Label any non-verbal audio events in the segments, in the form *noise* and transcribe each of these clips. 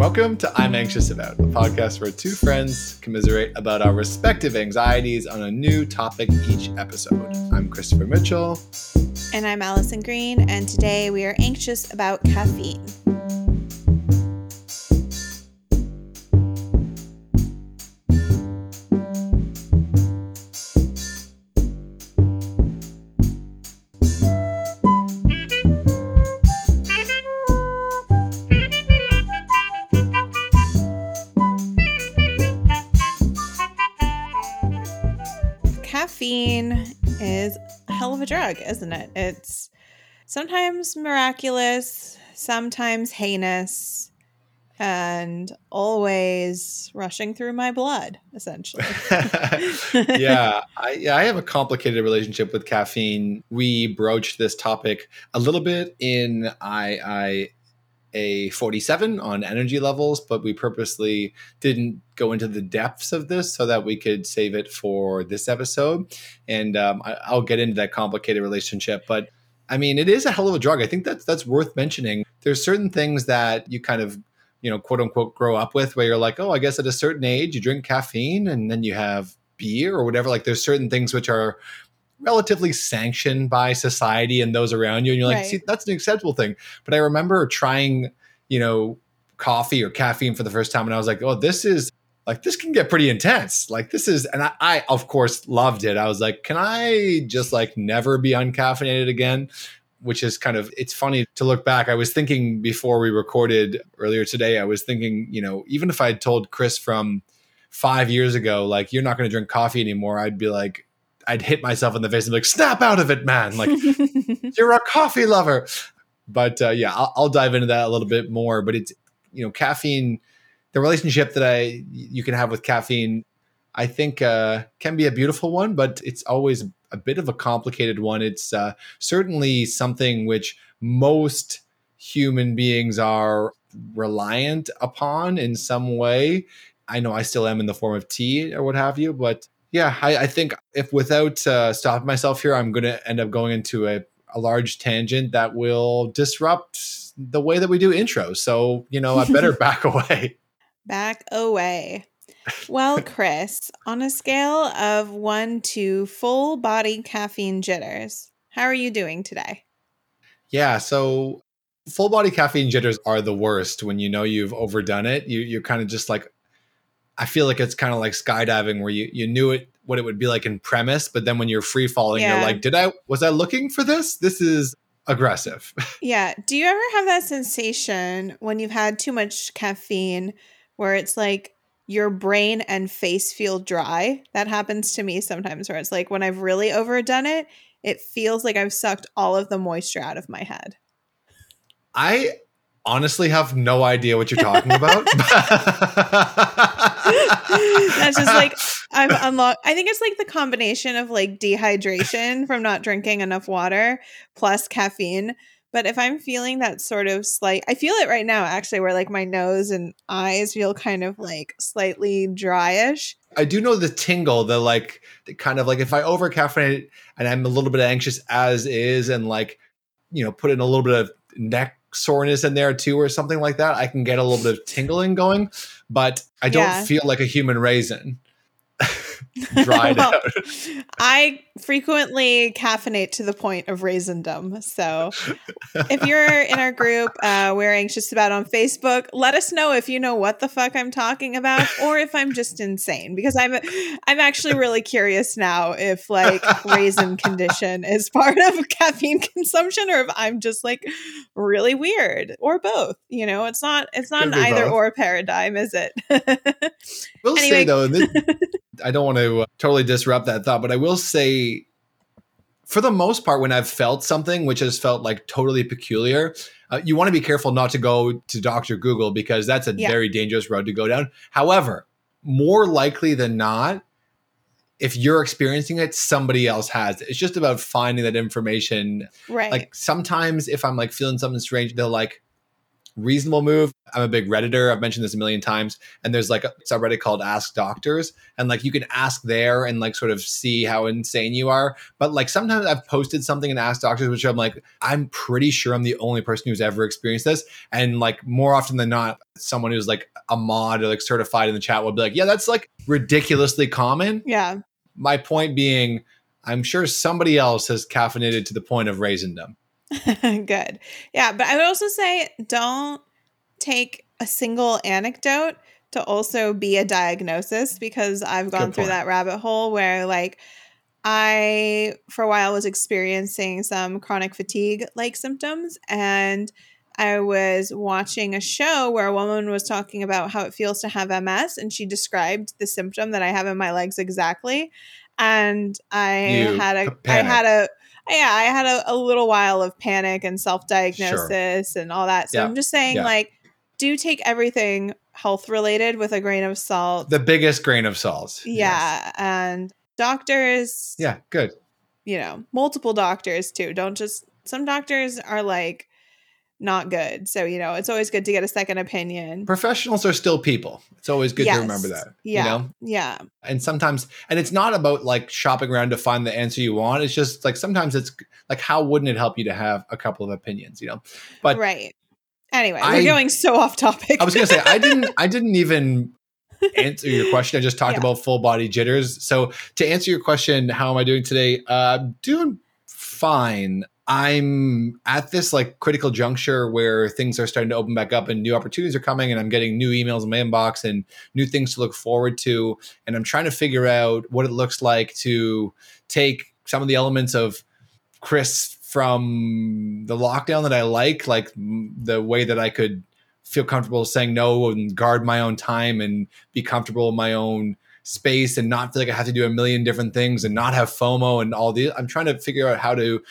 Welcome to I'm Anxious About, a podcast where two friends commiserate about our respective anxieties on a new topic each episode. I'm Christopher Mitchell. And I'm Allison Green, and today we are anxious about caffeine. Drug, isn't it? It's sometimes miraculous, sometimes heinous, and always rushing through my blood, essentially. *laughs* yeah, I, yeah, I have a complicated relationship with caffeine. We broached this topic a little bit in I, I a 47 on energy levels, but we purposely didn't go into the depths of this so that we could save it for this episode. And um, I, will get into that complicated relationship, but I mean, it is a hell of a drug. I think that's that's worth mentioning. There's certain things that you kind of you know quote unquote grow up with where you're like, oh, I guess at a certain age you drink caffeine and then you have beer or whatever. Like there's certain things which are relatively sanctioned by society and those around you and you're like right. see that's an acceptable thing. But i remember trying you know coffee or caffeine for the first time and i was like oh this is like this can get pretty intense. Like this is and I, I of course loved it. I was like can i just like never be uncaffeinated again? Which is kind of it's funny to look back. I was thinking before we recorded earlier today i was thinking you know even if i had told chris from five years ago like you're not going to drink coffee anymore i'd be like I'd hit myself in the face and be like, snap out of it, man. Like, *laughs* you're a coffee lover. But uh, yeah, I'll, I'll, dive into that a little bit more. But it's, you know, caffeine, the relationship that I, you can have with caffeine, I think uh, can be a beautiful one, but it's always a bit of a complicated one. It's uh, certainly something which most human beings are reliant upon in some way. I know I still am in the form of tea or what have you, but yeah, I, I think if without uh, stopping myself here, I'm going to end up going into a, a large tangent that will disrupt the way that we do intros. So, you know, I better *laughs* back away. Back away. Well, *laughs* Chris, on a scale of one to full body caffeine jitters, how are you doing today? Yeah, so full body caffeine jitters are the worst when you know you've overdone it. You you're kind of just like I feel like it's kind of like skydiving where you you knew it what it would be like in premise, but then when you're free falling, yeah. you're like, did I was I looking for this? This is aggressive. *laughs* yeah. Do you ever have that sensation when you've had too much caffeine where it's like your brain and face feel dry? That happens to me sometimes where it's like when I've really overdone it, it feels like I've sucked all of the moisture out of my head. I honestly have no idea what you're talking about. *laughs* That's just like I'm unlocked. I think it's like the combination of like dehydration from not drinking enough water plus caffeine. But if I'm feeling that sort of slight, I feel it right now actually, where like my nose and eyes feel kind of like slightly dryish. I do know the tingle, the like, the kind of like if I over caffeinate and I'm a little bit anxious as is, and like, you know, put in a little bit of neck soreness in there too or something like that, I can get a little bit of tingling going, but I don't yeah. feel like a human raisin. *laughs* *laughs* dried well, out. I frequently caffeinate to the point of raisindom. So if you're in our group, uh, we're anxious about on Facebook, let us know if you know what the fuck I'm talking about or if I'm just insane because I'm I'm actually really curious now if like raisin condition is part of *laughs* caffeine consumption or if I'm just like really weird or both. You know, it's not it's not an either both. or paradigm, is it? *laughs* we'll anyway. say though, this, I don't want to uh, totally disrupt that thought, but I will say, for the most part, when I've felt something which has felt like totally peculiar, uh, you want to be careful not to go to Dr. Google because that's a yeah. very dangerous road to go down. However, more likely than not, if you're experiencing it, somebody else has. It's just about finding that information. Right. Like sometimes if I'm like feeling something strange, they'll like reasonable move. I'm a big Redditor. I've mentioned this a million times. And there's like a subreddit called Ask Doctors. And like you can ask there and like sort of see how insane you are. But like sometimes I've posted something in Ask Doctors, which I'm like, I'm pretty sure I'm the only person who's ever experienced this. And like more often than not, someone who's like a mod or like certified in the chat will be like, yeah, that's like ridiculously common. Yeah. My point being, I'm sure somebody else has caffeinated to the point of them. *laughs* Good. Yeah, but I would also say don't take a single anecdote to also be a diagnosis because I've gone through that rabbit hole where like I for a while was experiencing some chronic fatigue like symptoms and I was watching a show where a woman was talking about how it feels to have MS and she described the symptom that I have in my legs exactly and I you had a panic. I had a yeah, I had a, a, little while of panic and self diagnosis sure. and all that. So yeah. I'm just saying, yeah. like, do take everything health related with a grain of salt. The biggest grain of salt. Yeah. Yes. And doctors. Yeah, good. You know, multiple doctors too. Don't just, some doctors are like, not good. So, you know, it's always good to get a second opinion. Professionals are still people. It's always good yes. to remember that. Yeah. You know? Yeah. And sometimes, and it's not about like shopping around to find the answer you want. It's just like sometimes it's like, how wouldn't it help you to have a couple of opinions, you know? But right. Anyway, I, we're going so off topic. I was going to say, I *laughs* didn't, I didn't even answer your question. I just talked yeah. about full body jitters. So to answer your question, how am I doing today? Uh, doing fine. I'm at this like critical juncture where things are starting to open back up and new opportunities are coming and I'm getting new emails in my inbox and new things to look forward to. And I'm trying to figure out what it looks like to take some of the elements of Chris from the lockdown that I like like the way that I could feel comfortable saying no and guard my own time and be comfortable in my own space and not feel like I have to do a million different things and not have FOMO and all these I'm trying to figure out how to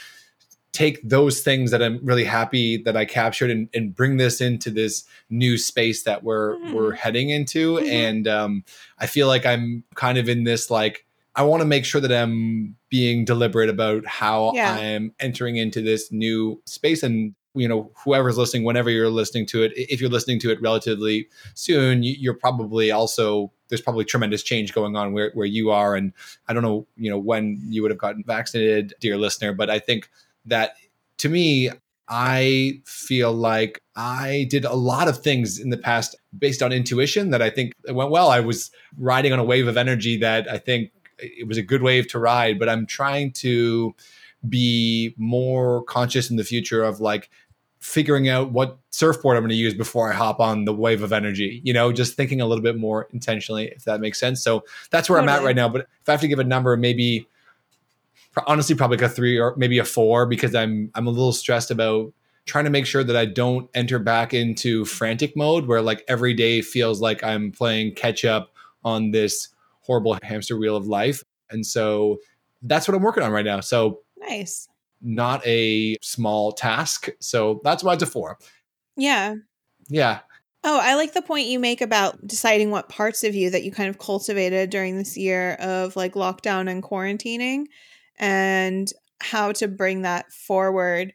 take those things that I'm really happy that I captured and, and bring this into this new space that we're mm. we're heading into. Mm-hmm. And um, I feel like I'm kind of in this like I want to make sure that I'm being deliberate about how yeah. I'm entering into this new space and you know whoever's listening whenever you're listening to it if you're listening to it relatively soon you're probably also there's probably tremendous change going on where, where you are and i don't know you know when you would have gotten vaccinated dear listener but i think that to me, I feel like I did a lot of things in the past based on intuition that I think went well. I was riding on a wave of energy that I think it was a good wave to ride, but I'm trying to be more conscious in the future of like figuring out what surfboard I'm going to use before I hop on the wave of energy, you know, just thinking a little bit more intentionally, if that makes sense. So that's where totally. I'm at right now. But if I have to give a number, maybe honestly probably like a three or maybe a four because I'm I'm a little stressed about trying to make sure that I don't enter back into frantic mode where like every day feels like I'm playing catch up on this horrible hamster wheel of life. And so that's what I'm working on right now. So nice. Not a small task. So that's why it's a four. Yeah. Yeah. Oh, I like the point you make about deciding what parts of you that you kind of cultivated during this year of like lockdown and quarantining and how to bring that forward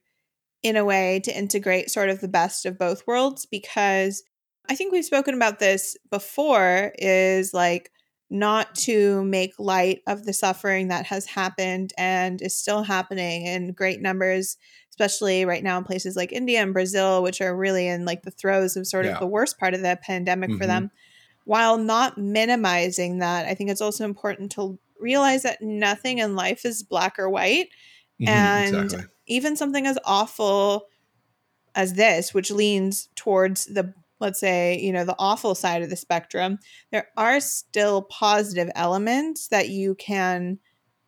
in a way to integrate sort of the best of both worlds because I think we've spoken about this before is like not to make light of the suffering that has happened and is still happening in great numbers especially right now in places like India and Brazil which are really in like the throes of sort yeah. of the worst part of the pandemic mm-hmm. for them while not minimizing that I think it's also important to realize that nothing in life is black or white. Mm-hmm, and exactly. even something as awful as this, which leans towards the, let's say, you know, the awful side of the spectrum, there are still positive elements that you can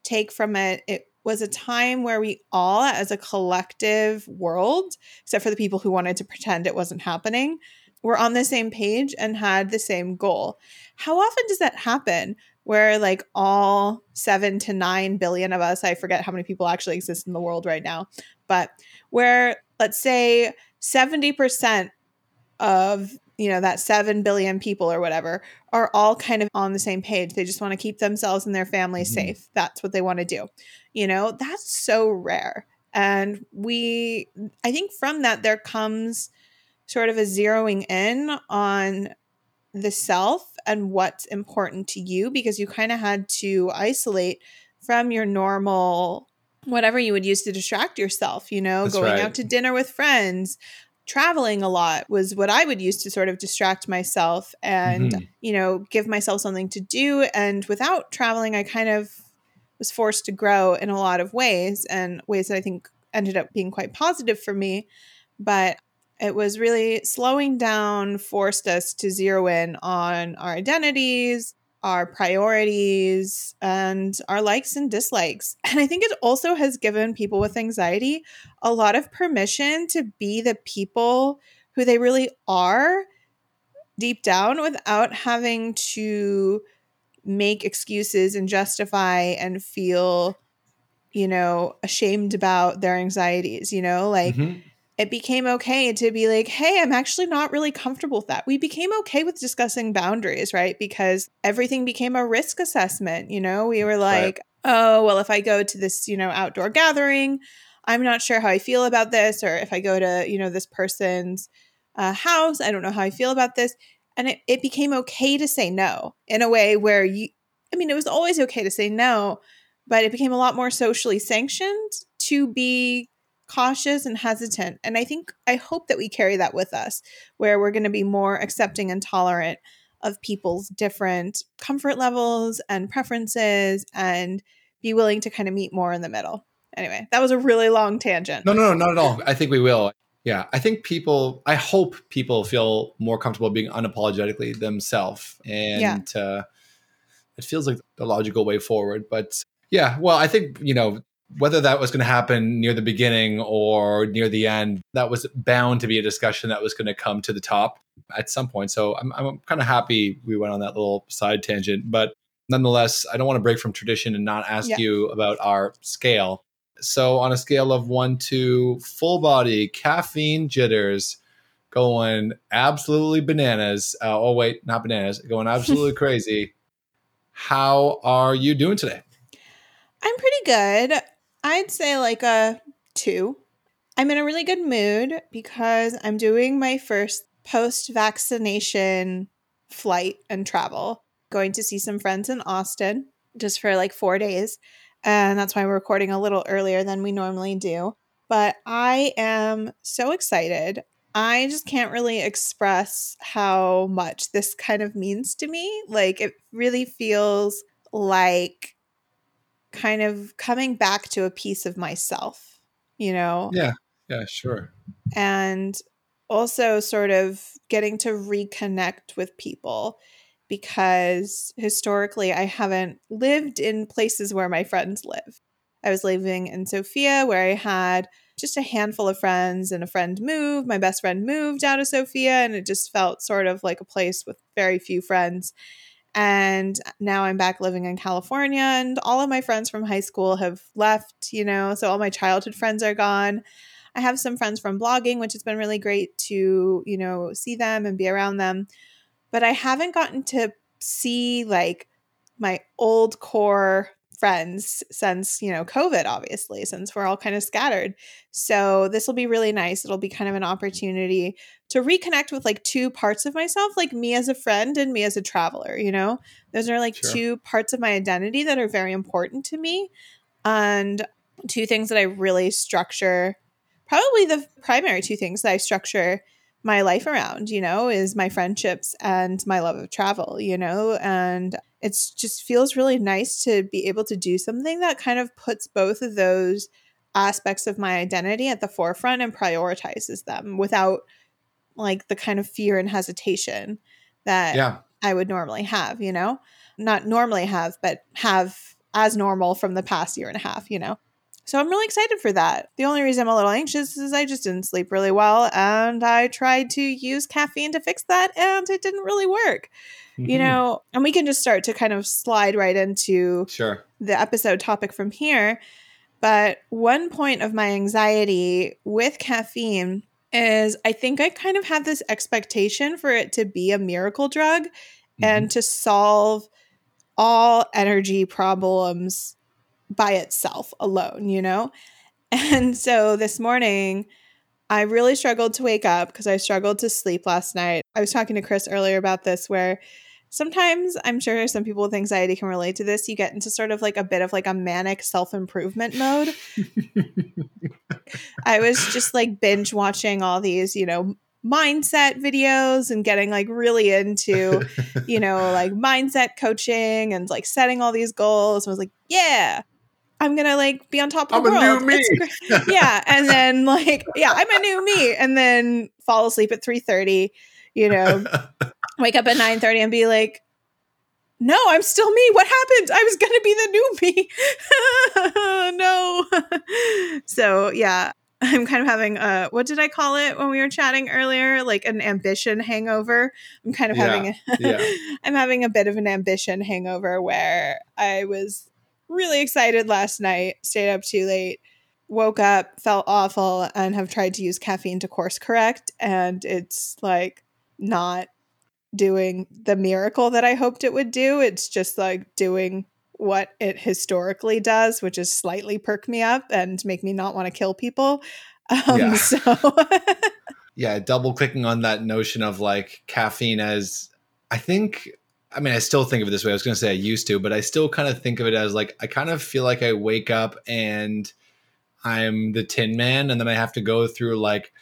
take from it. It was a time where we all, as a collective world, except for the people who wanted to pretend it wasn't happening, were on the same page and had the same goal. How often does that happen? Where like all seven to nine billion of us, I forget how many people actually exist in the world right now, but where let's say 70% of you know that 7 billion people or whatever are all kind of on the same page. They just want to keep themselves and their families mm-hmm. safe. That's what they want to do. You know that's so rare. And we i think from that there comes sort of a zeroing in on the self and what's important to you because you kind of had to isolate from your normal whatever you would use to distract yourself, you know, That's going right. out to dinner with friends, traveling a lot was what I would use to sort of distract myself and, Mhm. you know, give myself something to do. And without traveling, I kind of was forced to grow in a lot of ways and ways that I think ended up being quite positive for me. But it was really slowing down, forced us to zero in on our identities, our priorities, and our likes and dislikes. *laughs* And I think it also has given people with anxiety a lot of permission to be the people who they really are deep down without having to make excuses and justify and feel you know ashamed about their anxieties you know like Mhm. It became okay to be like, hey, I'm actually not really comfortable with that. We became okay with discussing boundaries, right? Because everything became a risk assessment. You know, we were Right. like, oh, well, if I go to this, you know, outdoor gathering, I'm not sure how I feel about this. Or if I go to, you know, this person's uh, house, I don't know how I feel about this. And it, it became okay to say no in a way where you, I mean, it was always okay to say no, but it became a lot more socially sanctioned to be cautious and hesitant. And I think, I hope that we carry that with us, where we're going to be more accepting and tolerant of people's different comfort levels and preferences and be willing to kind of meet more in the middle. Anyway, that was a really long tangent. No, no, no, not at all. I think we will. Yeah, I think people. I hope people feel more comfortable being unapologetically themselves, and Yeah. uh, it feels like the logical way forward. But yeah, well, I think you know whether that was going to happen near the beginning or near the end, that was bound to be a discussion that was going to come to the top at some point. So I'm, I'm kind of happy we went on that little side tangent, but nonetheless, I don't want to break from tradition and not ask Yeah. you about our scale. So on a scale of one to full body caffeine jitters, going absolutely bananas. Uh, oh wait, not bananas, going absolutely *laughs* crazy. How are you doing today? I'm pretty good. I'd say like a two. I'm in a really good mood because I'm doing my first post vaccination flight and travel. Going to see some friends in Austin just for like four days. And that's why we're recording a little earlier than we normally do. But I am so excited. I just can't really express how much this kind of means to me. Like, it really feels like kind of coming back to a piece of myself, you know? Yeah, yeah, sure. and also sort of getting to reconnect with people because historically I haven't lived in places where my friends live. I was living in Sofia where I had just a handful of friends and a friend moved. My best friend moved out of Sofia and it just felt sort of like a place with very few friends. And now I'm back living in California and all of my friends from high school have left, you know, so all my childhood friends are gone. I have some friends from blogging, which has been really great to, you know, see them and be around them. But I haven't gotten to see like my old core friends since, you know, COVID, obviously, since we're all kind of scattered. So this will be really nice. It'll be kind of an opportunity to reconnect with like two parts of myself, like me as a friend and me as a traveler, you know? Those are like Sure. two parts of my identity that are very important to me. And two things that I really structure probably the primary two things that I structure my life around, you know, is my friendships and my love of travel, you know, and it's just feels really nice to be able to do something that kind of puts both of those aspects of my identity at the forefront and prioritizes them without like the kind of fear and hesitation that Yeah, I would normally have, you know? Not normally have, but have as normal from the past year and a half, you know? So I'm really excited for that. The only reason I'm a little anxious is I just didn't sleep really well and I tried to use caffeine to fix that and it didn't really work. You Mhm. know, and we can just start to kind of slide right into sure. the episode topic from here. But one point of my anxiety with caffeine is I think I kind of have this expectation for it to be a miracle drug and to solve all energy problems by itself alone, you know? And so this morning, I really struggled to wake up because I struggled to sleep last night. I was talking to Chris earlier about this where sometimes I'm sure some people with anxiety can relate to this. You get into sort of like a bit of like a manic self improvement mode. *laughs* I was just like binge watching all these, you know, mindset videos and getting like really into, you know, like *laughs* mindset coaching and like setting all these goals. I was like, yeah, I'm gonna like be on top of I'm the world. me. yeah, and then like yeah, I'm a new me, and then fall asleep at three thirty. You know, wake up at nine thirty and be like, no, I'm still me. What happened? I was gonna be the new me. *laughs* no. *laughs* so yeah, I'm kind of having a what did I call it when we were chatting earlier? Like an ambition hangover. I'm kind of yeah, having a yeah. *laughs* I'm having a bit of an ambition hangover where I was really excited last night, stayed up too late, woke up, felt awful, and have tried to use caffeine to course correct. And it's like not doing the miracle that I hoped it would do. It's just like doing what it historically does, which is slightly perk me up and make me not want to kill people. Um, yeah. So, *laughs* yeah, double clicking on that notion of like caffeine as I think I mean, I still think of it this way. I was going to say I used to, but I still kind of think of it as like I kind of feel like I wake up and I'm the Tin Man, and then I have to go through like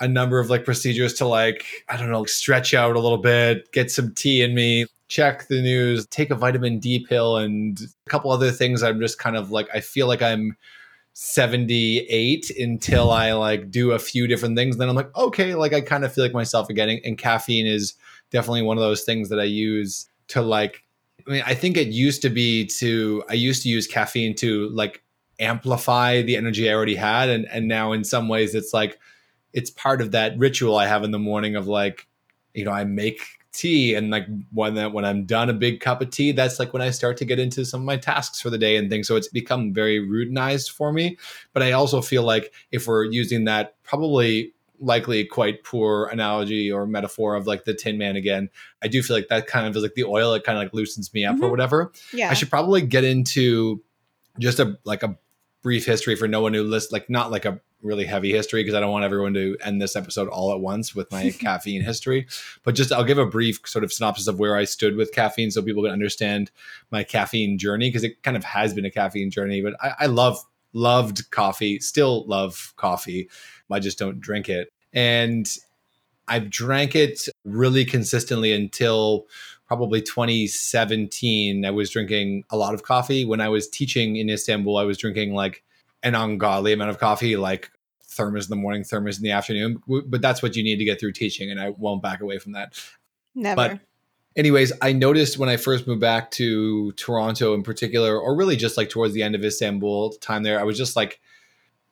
a number of like procedures to like I don't know, like stretch out a little bit, get some tea in me, check the news, take a vitamin D pill, and a couple other things. I'm just kind of like I feel like I'm 78 until I like do a few different things. Then I'm like, okay, like I kind of feel like myself again. And caffeine is definitely one of those things that I use to like I mean, I think it used to be to I used to use caffeine to like amplify the energy I already had. And and now in some ways it's like it's part of that ritual I have in the morning of like, you know, I make tea and like when that when I'm done a big cup of tea, that's like when I start to get into some of my tasks for the day and things. So it's become very routinized for me. But I also feel like if we're using that probably likely quite poor analogy or metaphor of like the tin man again i do feel like that kind of is like the oil it kind of like loosens me up mm-hmm. or whatever yeah i should probably get into just a like a brief history for no one who list like not like a really heavy history because i don't want everyone to end this episode all at once with my *laughs* caffeine history but just i'll give a brief sort of synopsis of where i stood with caffeine so people can understand my caffeine journey because it kind of has been a caffeine journey but I, I love loved coffee still love coffee I just don't drink it. And I've drank it really consistently until probably 2017. I was drinking a lot of coffee. When I was teaching in Istanbul, I was drinking like an ungodly amount of coffee, like thermos in the morning, thermos in the afternoon. But that's what you need to get through teaching. And I won't back away from that. Never. But anyways, I noticed when I first moved back to Toronto in particular, or really just like towards the end of Istanbul time there, I was just like,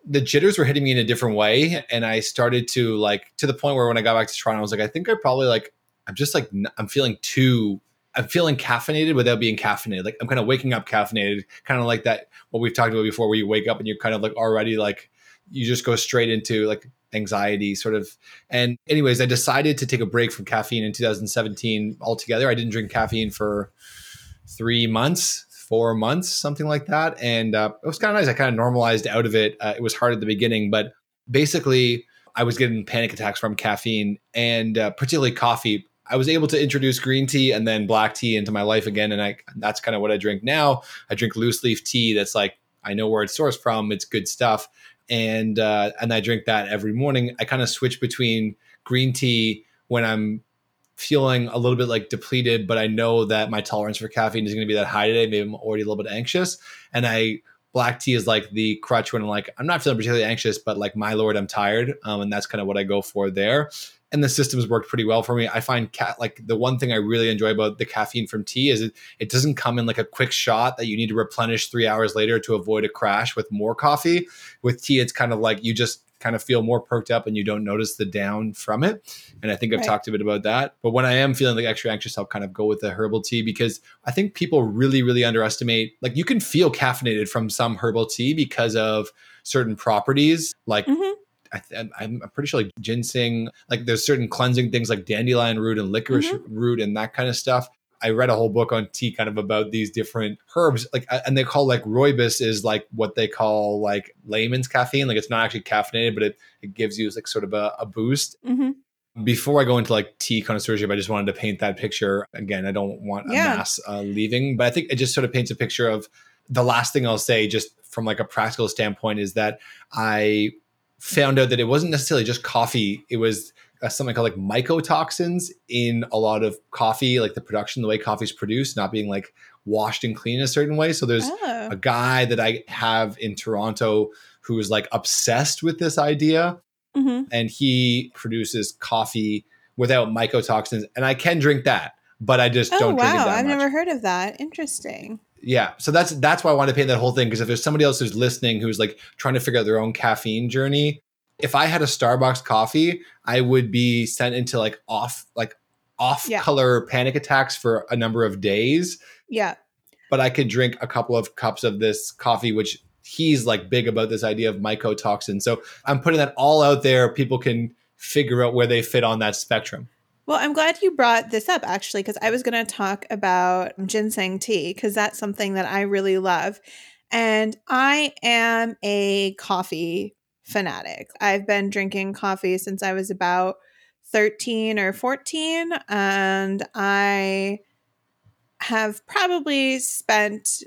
the jitters were hitting me in a different way and i started to like to the point where when i got back to toronto i was like i think i probably like i'm just like i'm feeling too i'm feeling caffeinated without being caffeinated like i'm kind of waking up caffeinated kind of like that what we've talked about before where you wake up and you're kind of like already like you just go straight into like anxiety sort of and anyways i decided to take a break from caffeine in 2017 altogether i didn't drink caffeine for three months four months, something like that. And uh, it was kind of nice. I kind of normalized out of it. Uh, it was hard at the beginning, but basically, I was getting panic attacks from caffeine and uh, particularly coffee. I was able to introduce green tea and then black tea into my life again, and I that's kind of what I drink now. I drink loose leaf tea. That's like I know where it's sourced from. It's good stuff, and uh, and I drink that every morning. I kind of switch between green tea when I'm feeling a little bit like depleted, but I know that my tolerance for caffeine is going to be that high today. Maybe I'm already a little bit anxious. And I black tea is like the crutch when I'm like, I'm not feeling particularly anxious, but like my lord, I'm tired. Um, and that's kind of what I go for there. And the systems worked pretty well for me. I find cat like the one thing I really enjoy about the caffeine from tea is it, it doesn't come in like a quick shot that you need to replenish three hours later to avoid a crash with more coffee. With tea, it's kind of like you just kind of feel more perked up and you don't notice the down from it. And I think I've right. talked a bit about that. But when I am feeling like extra anxious, I'll kind of go with the herbal tea because I think people really, really underestimate like you can feel caffeinated from some herbal tea because of certain properties like mm-hmm. I am pretty sure like ginseng, like there's certain cleansing things like dandelion root and licorice mm-hmm. root and that kind of stuff. I read a whole book on tea kind of about these different herbs like and they call like rooibos is like what they call like layman's caffeine like it's not actually caffeinated but it, it gives you like sort of a, a boost Mm-hmm. before I go into like tea connoisseurship, I just wanted to paint that picture. Again, I don't want a Yeah. mass uh, leaving, but I think it just sort of paints a picture of the last thing I'll say, just from like a practical standpoint, is that I found out that it wasn't necessarily just coffee. It was uh, something called like mycotoxins in a lot of coffee, like the production, the way coffee's produced, not being like washed and clean a certain way. So there's Oh. a guy that I have in Toronto who is like obsessed with this idea hmm and he produces coffee without mycotoxins and i can drink that but i just Oh don't drink it wow! I've much never heard of that. Interesting. Yeah so that's that's why i wanted to paint that whole thing because if there's somebody else who's listening who's like trying to figure out their own caffeine journey if i had a starbucks coffee i would be sent into like off like off Yeah. color panic attacks for a number of days Yeah. but I could drink a couple of cups of this coffee, which he's like big about this idea of mycotoxin. So I'm putting that all out there. People can figure out where they fit on that spectrum. Well, I'm glad you brought this up actually, because I was going to talk about ginseng tea, because that's something that I really love. And I am a coffee fanatic. I've been drinking coffee since I was about 13 or 14. And I have probably spent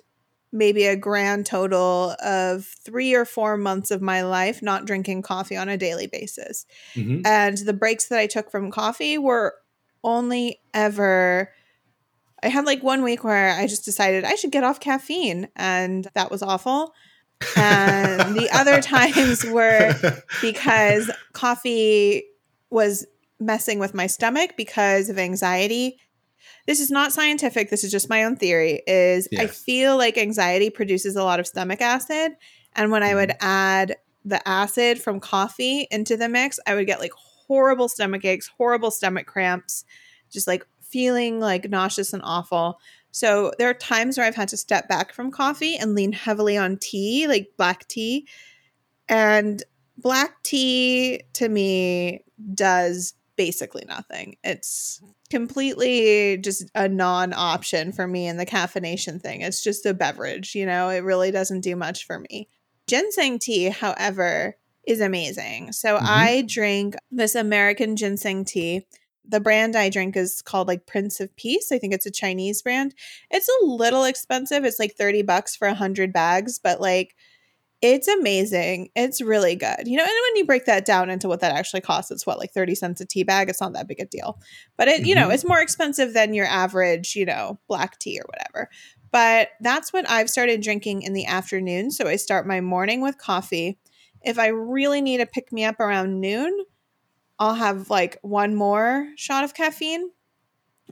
maybe a grand total of three or four months of my life not drinking coffee on a daily basis Mhm. and the breaks that I took from coffee were only ever I had like one week where I just decided I should get off caffeine and that was awful. And the other times were because *laughs* coffee was messing with my stomach because of anxiety. This is not scientific, this is just my own theory is I feel like anxiety produces a lot of stomach acid and when I would mm-hmm. add the acid from coffee into the mix, I would get like horrible stomach aches, horrible stomach cramps, just like feeling like nauseous and awful. So there are times where I've had to step back from coffee and lean heavily on tea, like black tea. And black tea to me does basically nothing. It's completely just a non option for me in the caffeination thing. It's just a beverage, you know, it really doesn't do much for me. Ginseng tea, however, is amazing. So Mhm. I drink this American ginseng tea. The brand I drink is called like Prince of Peace. I think it's a Chinese brand. It's a little expensive. It's like 30 bucks for 100 bags, but like it's amazing. It's really good. You know, and when you break that down into what that actually costs, it's what like 30 cents a tea bag. It's not that big a deal. But it, you know, Mhm. it's more expensive than your average, you know, black tea or whatever. But that's what I've started drinking in the afternoon. So I start my morning with coffee. If I really need a pick me up around noon, I'll have like one more shot of caffeine.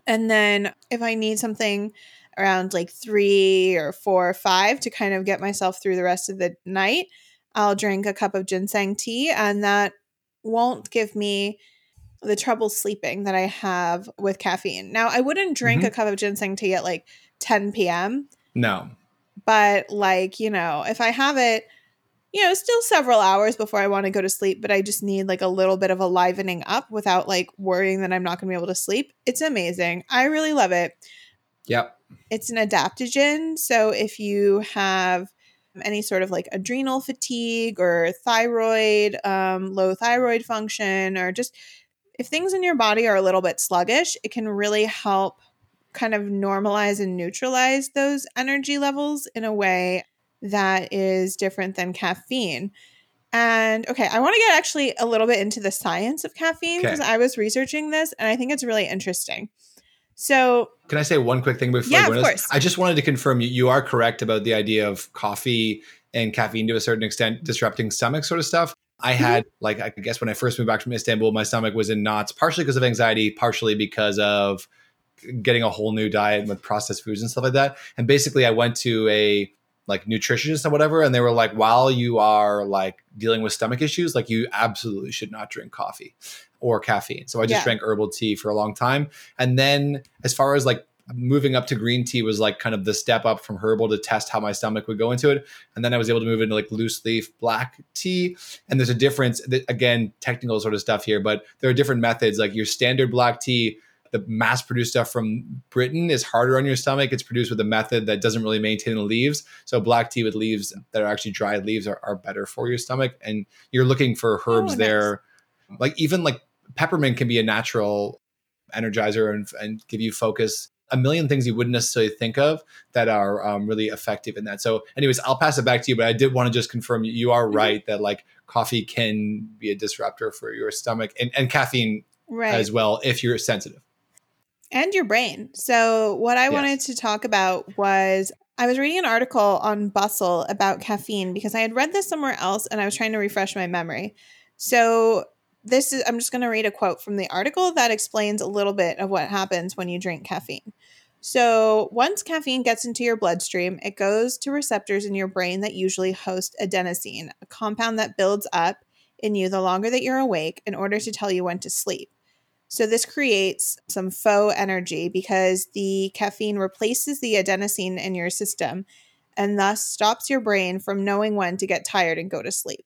And then if I need something around like three or four or five to kind of get myself through the rest of the night, I'll drink a cup of ginseng tea. And that won't give me the trouble sleeping that I have with caffeine. Now, I wouldn't drink Mhm. a cup of ginseng tea at like 10 p.m no. but like you know if i have it you know still several hours before i want to go to sleep but i just need like a little bit of a livening up without like worrying that i'm not going to be able to sleep it's amazing i really love it Yep. it's an adaptogen so if you have any sort of like adrenal fatigue or thyroid um, low thyroid function or just if things in your body are a little bit sluggish it can really help kind of normalize and neutralize those energy levels in a way that is different than caffeine and okay i want to get actually a little bit into the science of caffeine because Okay. i was researching this and i think it's really interesting so Can I say one quick thing before Yeah, I of course. I just wanted to confirm you, you are correct about the idea of coffee and caffeine to a certain extent disrupting stomach sort of stuff. I Mm-hmm. had like I guess when I first moved back from Istanbul, my stomach was in knots, partially because of anxiety, partially because of getting a whole new diet with processed foods and stuff like that. And basically I went to a like nutritionist or whatever, and they were like, while you are like dealing with stomach issues, like you absolutely should not drink coffee or caffeine. So I just Yeah. drank herbal tea for a long time. And then as far as like moving up to green tea was like kind of the step up from herbal to test how my stomach would go into it. And then I was able to move into like loose leaf black tea. And there's a difference, that, again, technical sort of stuff here, but there are different methods. Like your standard black tea, the mass produced stuff from Britain is harder on your stomach. It's produced with a method that doesn't really maintain the leaves. So black tea with leaves that are actually dried leaves are, are better for your stomach. And you're looking for oh, herbs Oh, nice. there. Like even like peppermint can be a natural energizer and, and give you focus. A million things you wouldn't necessarily think of that are um, really effective in that. So, anyways, I'll pass it back to you, but I did want to just confirm you are Mhm. right that like coffee can be a disruptor for your stomach and, and caffeine Right. as well if you're sensitive. and your brain. So, what I Yes. wanted to talk about was I was reading an article on Bustle about caffeine because I had read this somewhere else and I was trying to refresh my memory. So, this is I'm just going to read a quote from the article that explains a little bit of what happens when you drink caffeine. So, once caffeine gets into your bloodstream, it goes to receptors in your brain that usually host adenosine, a compound that builds up in you the longer that you're awake in order to tell you when to sleep. So this creates some faux energy because the caffeine replaces the adenosine in your system and thus stops your brain from knowing when to get tired and go to sleep.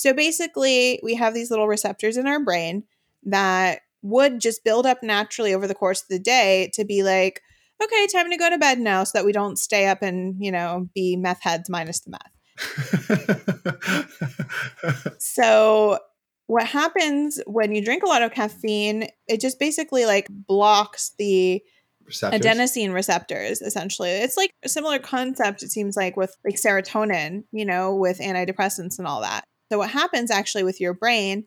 So basically, we have these little receptors in our brain that would just build up naturally over the course of the day to be like, okay, time to go to bed now so that we don't stay up and, you know, be meth heads minus the meth. *laughs* So what happens when you drink a lot of caffeine, it just basically like blocks the Receptors. adenosine receptors essentially. It's like a similar concept it seems like with like serotonin, you know, with antidepressants and all that. So what happens actually with your brain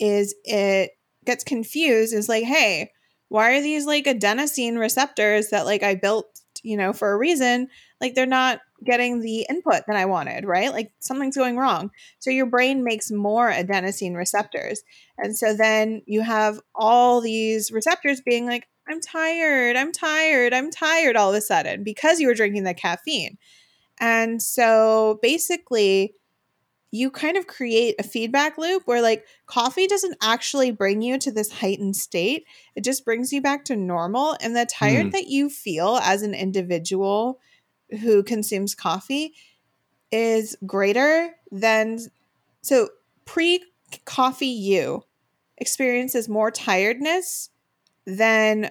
is it gets confused is like, "Hey, why are these like adenosine receptors that like I built, you know, for a reason, like they're not getting the input that I wanted, right? Like something's going wrong." So your brain makes more adenosine receptors. And so then you have all these receptors being like, I'm tired, I'm tired, I'm tired all of a sudden because you were drinking the caffeine. And so basically, you kind of create a feedback loop where like coffee doesn't actually bring you to this heightened state. It just brings you back to normal. And the tired Hmm. that you feel as an individual who consumes coffee is greater than so pre coffee you experiences more tiredness than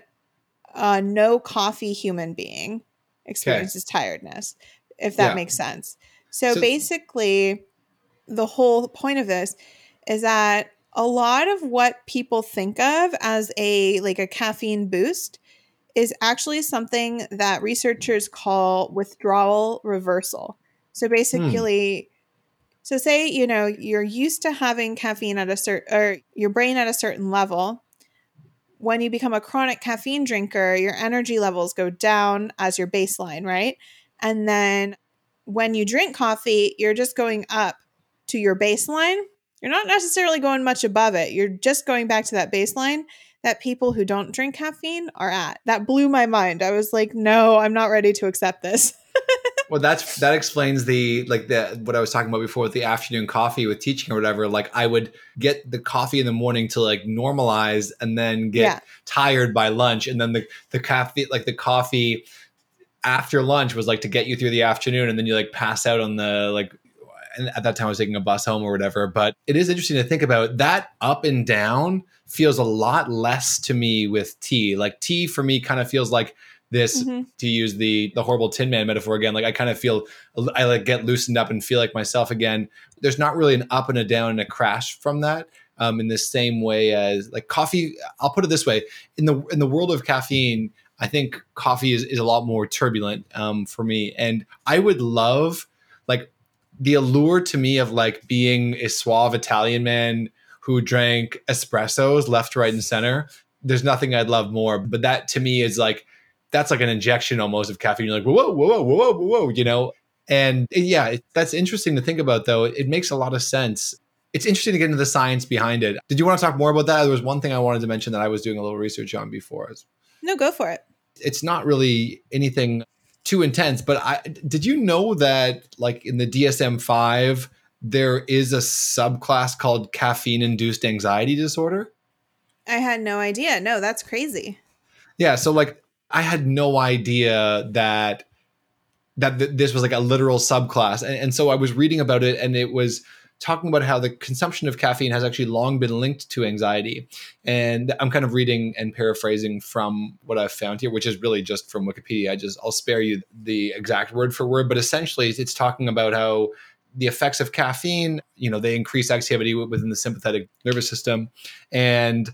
a no coffee human being experiences tiredness if that Yeah. makes sense so, So- basically the whole point of this is that a lot of what people think of as a like a caffeine boost is actually something that researchers call withdrawal reversal. So basically, so say you know you're used to having caffeine at a certain or your brain at a certain level. When you become a chronic caffeine drinker, your energy levels go down as your baseline, right? And then when you drink coffee, you're just going up to your baseline. You're not necessarily going much above it. You're just going back to that baseline that people who don't drink caffeine are at. That blew my mind. I was like, no, I'm not ready to accept this. *laughs* Well, that's that explains the like the what I was talking about before with the afternoon coffee with teaching or whatever. Like I would get the coffee in the morning to like normalize, and then get Yeah. tired by lunch, and then the the coffee like the coffee after lunch was like to get you through the afternoon, and then you like pass out on the like. And at that time, I was taking a bus home or whatever. But it is interesting to think about that up and down feels a lot less to me with tea. Like tea for me kind of feels like this Mhm. to use the the horrible tin man metaphor again like i kind of feel i like get loosened up and feel like myself again there's not really an up and a down and a crash from that um, in the same way as like coffee i'll put it this way in the in the world of caffeine i think coffee is, is a lot more turbulent um, for me and i would love like the allure to me of like being a suave italian man who drank espressos left right and center there's nothing i'd love more but that to me is like that's like an injection almost of caffeine. You're like, whoa, whoa, whoa, whoa, whoa, whoa, you know? And yeah, it, that's interesting to think about, though. It makes a lot of sense. It's interesting to get into the science behind it. Did you want to talk more about that? There was one thing I wanted to mention that I was doing a little research on before. No, go for it. It's not really anything too intense, but I did you know that like in the DSM five there is a subclass called caffeine induced anxiety disorder? I had no idea. No, that's crazy. Yeah, so like I had no idea that that th- this was like a literal subclass, and, and so I was reading about it, and it was talking about how the consumption of caffeine has actually long been linked to anxiety. And I'm kind of reading and paraphrasing from what I've found here, which is really just from Wikipedia. I just I'll spare you the exact word for word, but essentially it's talking about how the effects of caffeine, you know, they increase activity within the sympathetic nervous system and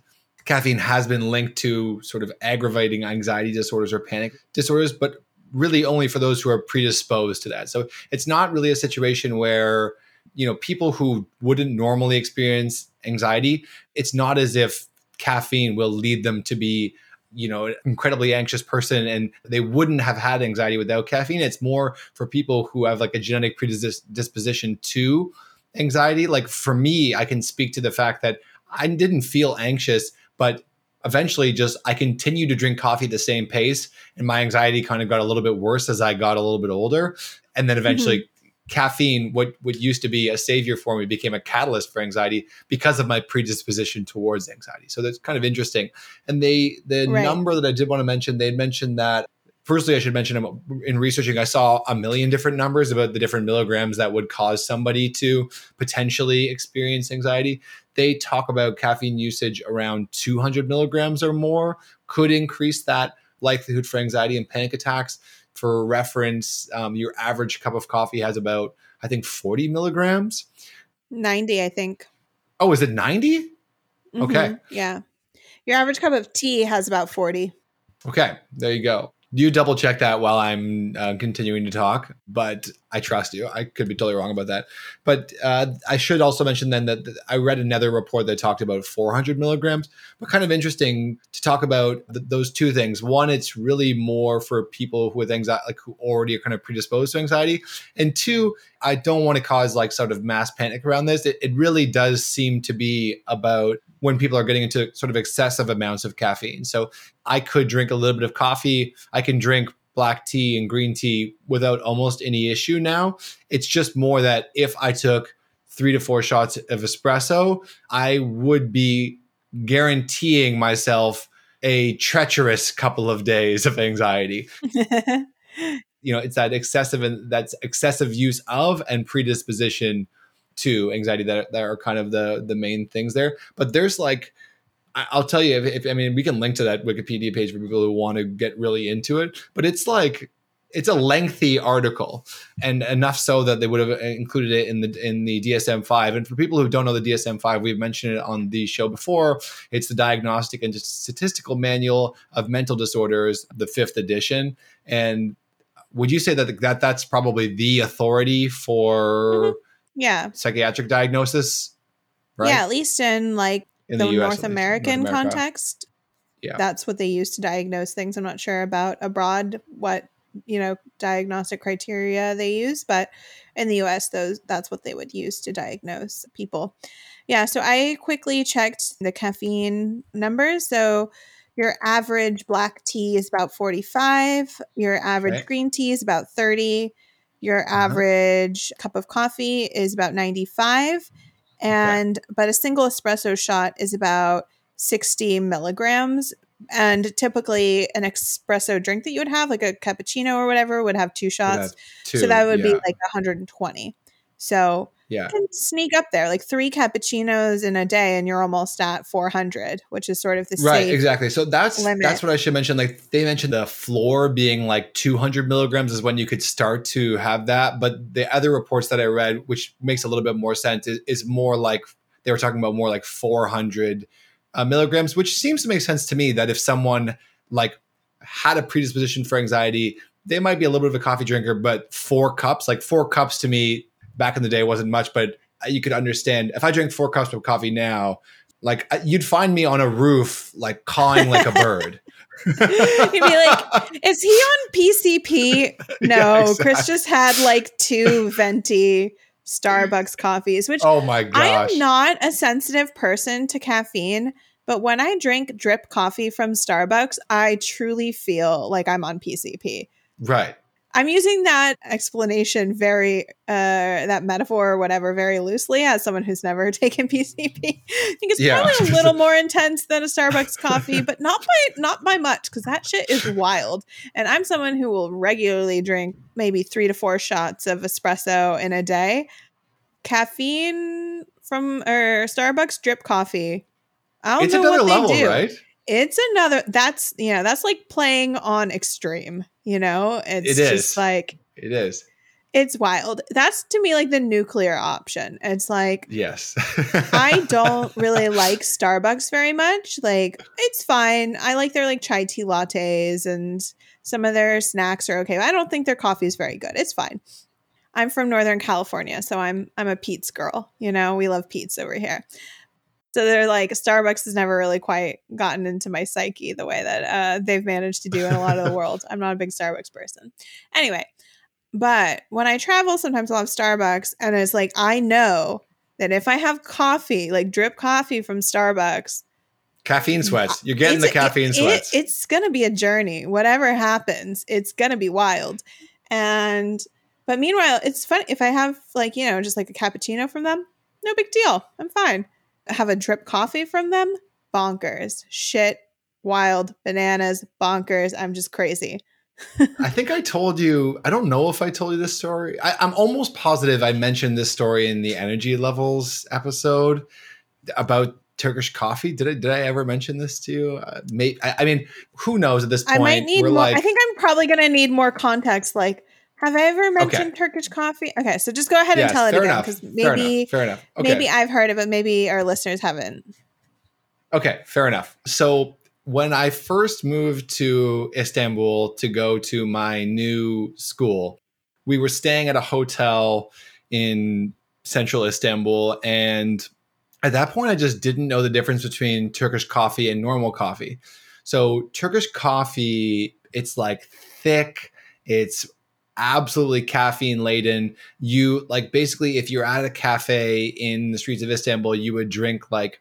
caffeine has been linked to sort of aggravating anxiety disorders or panic disorders, but really only for those who are predisposed to that. So it's not really a situation where you know people who wouldn't normally experience anxiety it's not as if caffeine will lead them to be you know an incredibly anxious person and they wouldn't have had anxiety without caffeine. It's more for people who have like a genetic predisposition to anxiety. Like for me i can speak to the fact that i didn't feel anxious but eventually just i continued to drink coffee at the same pace and my anxiety kind of got a little bit worse as i got a little bit older. And then eventually mm-hmm caffeine, what what used to be a savior for me, became a catalyst for anxiety because of my predisposition towards anxiety. So that's kind of interesting. And they the right. number that I did want to mention, they mentioned that. Firstly, I should mention in researching, I saw a million different numbers about the different milligrams that would cause somebody to potentially experience anxiety. They talk about caffeine usage around 200 milligrams or more could increase that likelihood for anxiety and panic attacks for reference, um, your average cup of coffee has about, I think, 40 milligrams. 90, I think. Oh, is it 90? Mm-hmm. Okay. Yeah. Your average cup of tea has about 40. Okay. There you go you double check that while I'm uh, continuing to talk, but I trust you. I could be totally wrong about that. But uh, I should also mention then that I read another report that talked about 400 milligrams, but kind of interesting to talk about th- those two things. One, it's really more for people with anxiety, like who already are kind of predisposed to anxiety. And two, I don't want to cause like sort of mass panic around this. It, it really does seem to be about when people are getting into sort of excessive amounts of caffeine. So I could drink a little bit of coffee. I can drink black tea and green tea without almost any issue now. It's just more that if I took three to four shots of espresso, I would be guaranteeing myself a treacherous couple of days of anxiety. *laughs* you know, it's that excessive and that's excessive use of and predisposition to anxiety that, that are kind of the the main things there. But there's like I'll tell you if, if, I mean we can link to that Wikipedia page for people who want to get really into it, but it's like it's a lengthy article and enough so that they would have included it in the in the DSM-5 and for people who don't know the DSM-5 we've mentioned it on the show before. It's the diagnostic and statistical manual of mental disorders the 5th edition. And would you say that that that's probably the authority for mm-hmm yeah. psychiatric diagnosis right? Yeah at least in like in the, the north american north context yeah. that's what they use to diagnose things. I'm not sure about abroad what you know diagnostic criteria they use but in the us those that's what they would use to diagnose people. Yeah so i quickly checked the caffeine numbers. So your average black tea is about 45 your average green tea is about 30 your uh-huh. average cup of coffee is about 95 and okay. but a single espresso shot is about 60 milligrams and typically an espresso drink that you would have like a cappuccino or whatever would have two shots two, so that would yeah. be like 120 so yeah. can sneak up there like three cappuccinos in a day and you're almost at 400 which is sort of the right exactly so that's limit. that's what i should mention like they mentioned the floor being like 200 milligrams is when you could start to have that but the other reports that i read which makes a little bit more sense is, is more like they were talking about more like 400 uh, milligrams which seems to make sense to me that if someone like had a predisposition for anxiety they might be a little bit of a coffee drinker but four cups like four cups to me back in the day wasn't much, but you could understand if I drink four cups of coffee now, like you'd find me on a roof, like cawing like a *laughs* bird. You'd be like, is he on PCP? *laughs* No, yeah, exactly. Chris just had like two venti Starbucks coffees, which oh my gosh. I'm not a sensitive person to caffeine, but when I drink drip coffee from Starbucks, I truly feel like I'm on PCP. Right. I'm using that explanation very, uh, that metaphor or whatever, very loosely as someone who's never *laughs* taken PCP. I think it's yeah. probably a *laughs* little more intense than a Starbucks coffee, but not by not by much because that shit is wild. And I'm someone who will regularly drink maybe three to four shots of espresso in a day. caffeine from or Starbucks drip coffee. I don't It's know another what they level, do. right? It's another. That's you know that's like playing on extreme. You know, it's It just like It is. it's wild. That's to me like the nuclear option. It's like Yes. I don't *laughs* really like Starbucks very much. Like, it's fine. I like their like chai tea lattes and some of their snacks are okay. I don't think their coffee is very good. It's fine. I'm from Northern California, so I'm I'm a Pete's girl. You know, we love Pete's over here. So they're like Starbucks has never really quite gotten into my psyche the way that uh, they've managed to do in a lot of the world. *laughs* I'm not a big Starbucks person. Anyway, but when I travel, sometimes I'll have Starbucks, and it's like I know that if I have coffee, like drip coffee from Starbucks, caffeine sweats. You're getting the caffeine it- sweats. it's gonna be a journey. Whatever happens, it's gonna be wild. And but meanwhile, it's fun if I have like you know just like a cappuccino from them. No big deal. I'm fine. Have a drip coffee from them. Bonkers. Shit. Wild. Bananas. Bonkers. I'm just crazy. I think I told you. I don't know if I told you this story. I, I'm almost positive I mentioned this story in the energy levels episode about Turkish coffee. Did I? Did I ever mention this to you? Uh, may, I, I mean, who knows at this point? I might need more. like, I think I'm probably gonna need more context. Like, have I ever mentioned Turkish coffee? Okay, so just go ahead and tell it again because fair maybe enough. Fair enough. Okay. maybe I've heard of it. Maybe our listeners haven't. Okay, fair enough. So when I first moved to Istanbul to go to my new school, we were staying at a hotel in central Istanbul. And at that point, I just didn't know the difference between Turkish coffee and normal coffee. So, Turkish coffee, it's like thick, it's absolutely caffeine laden. You like basically, if you're at a cafe in the streets of Istanbul, you would drink like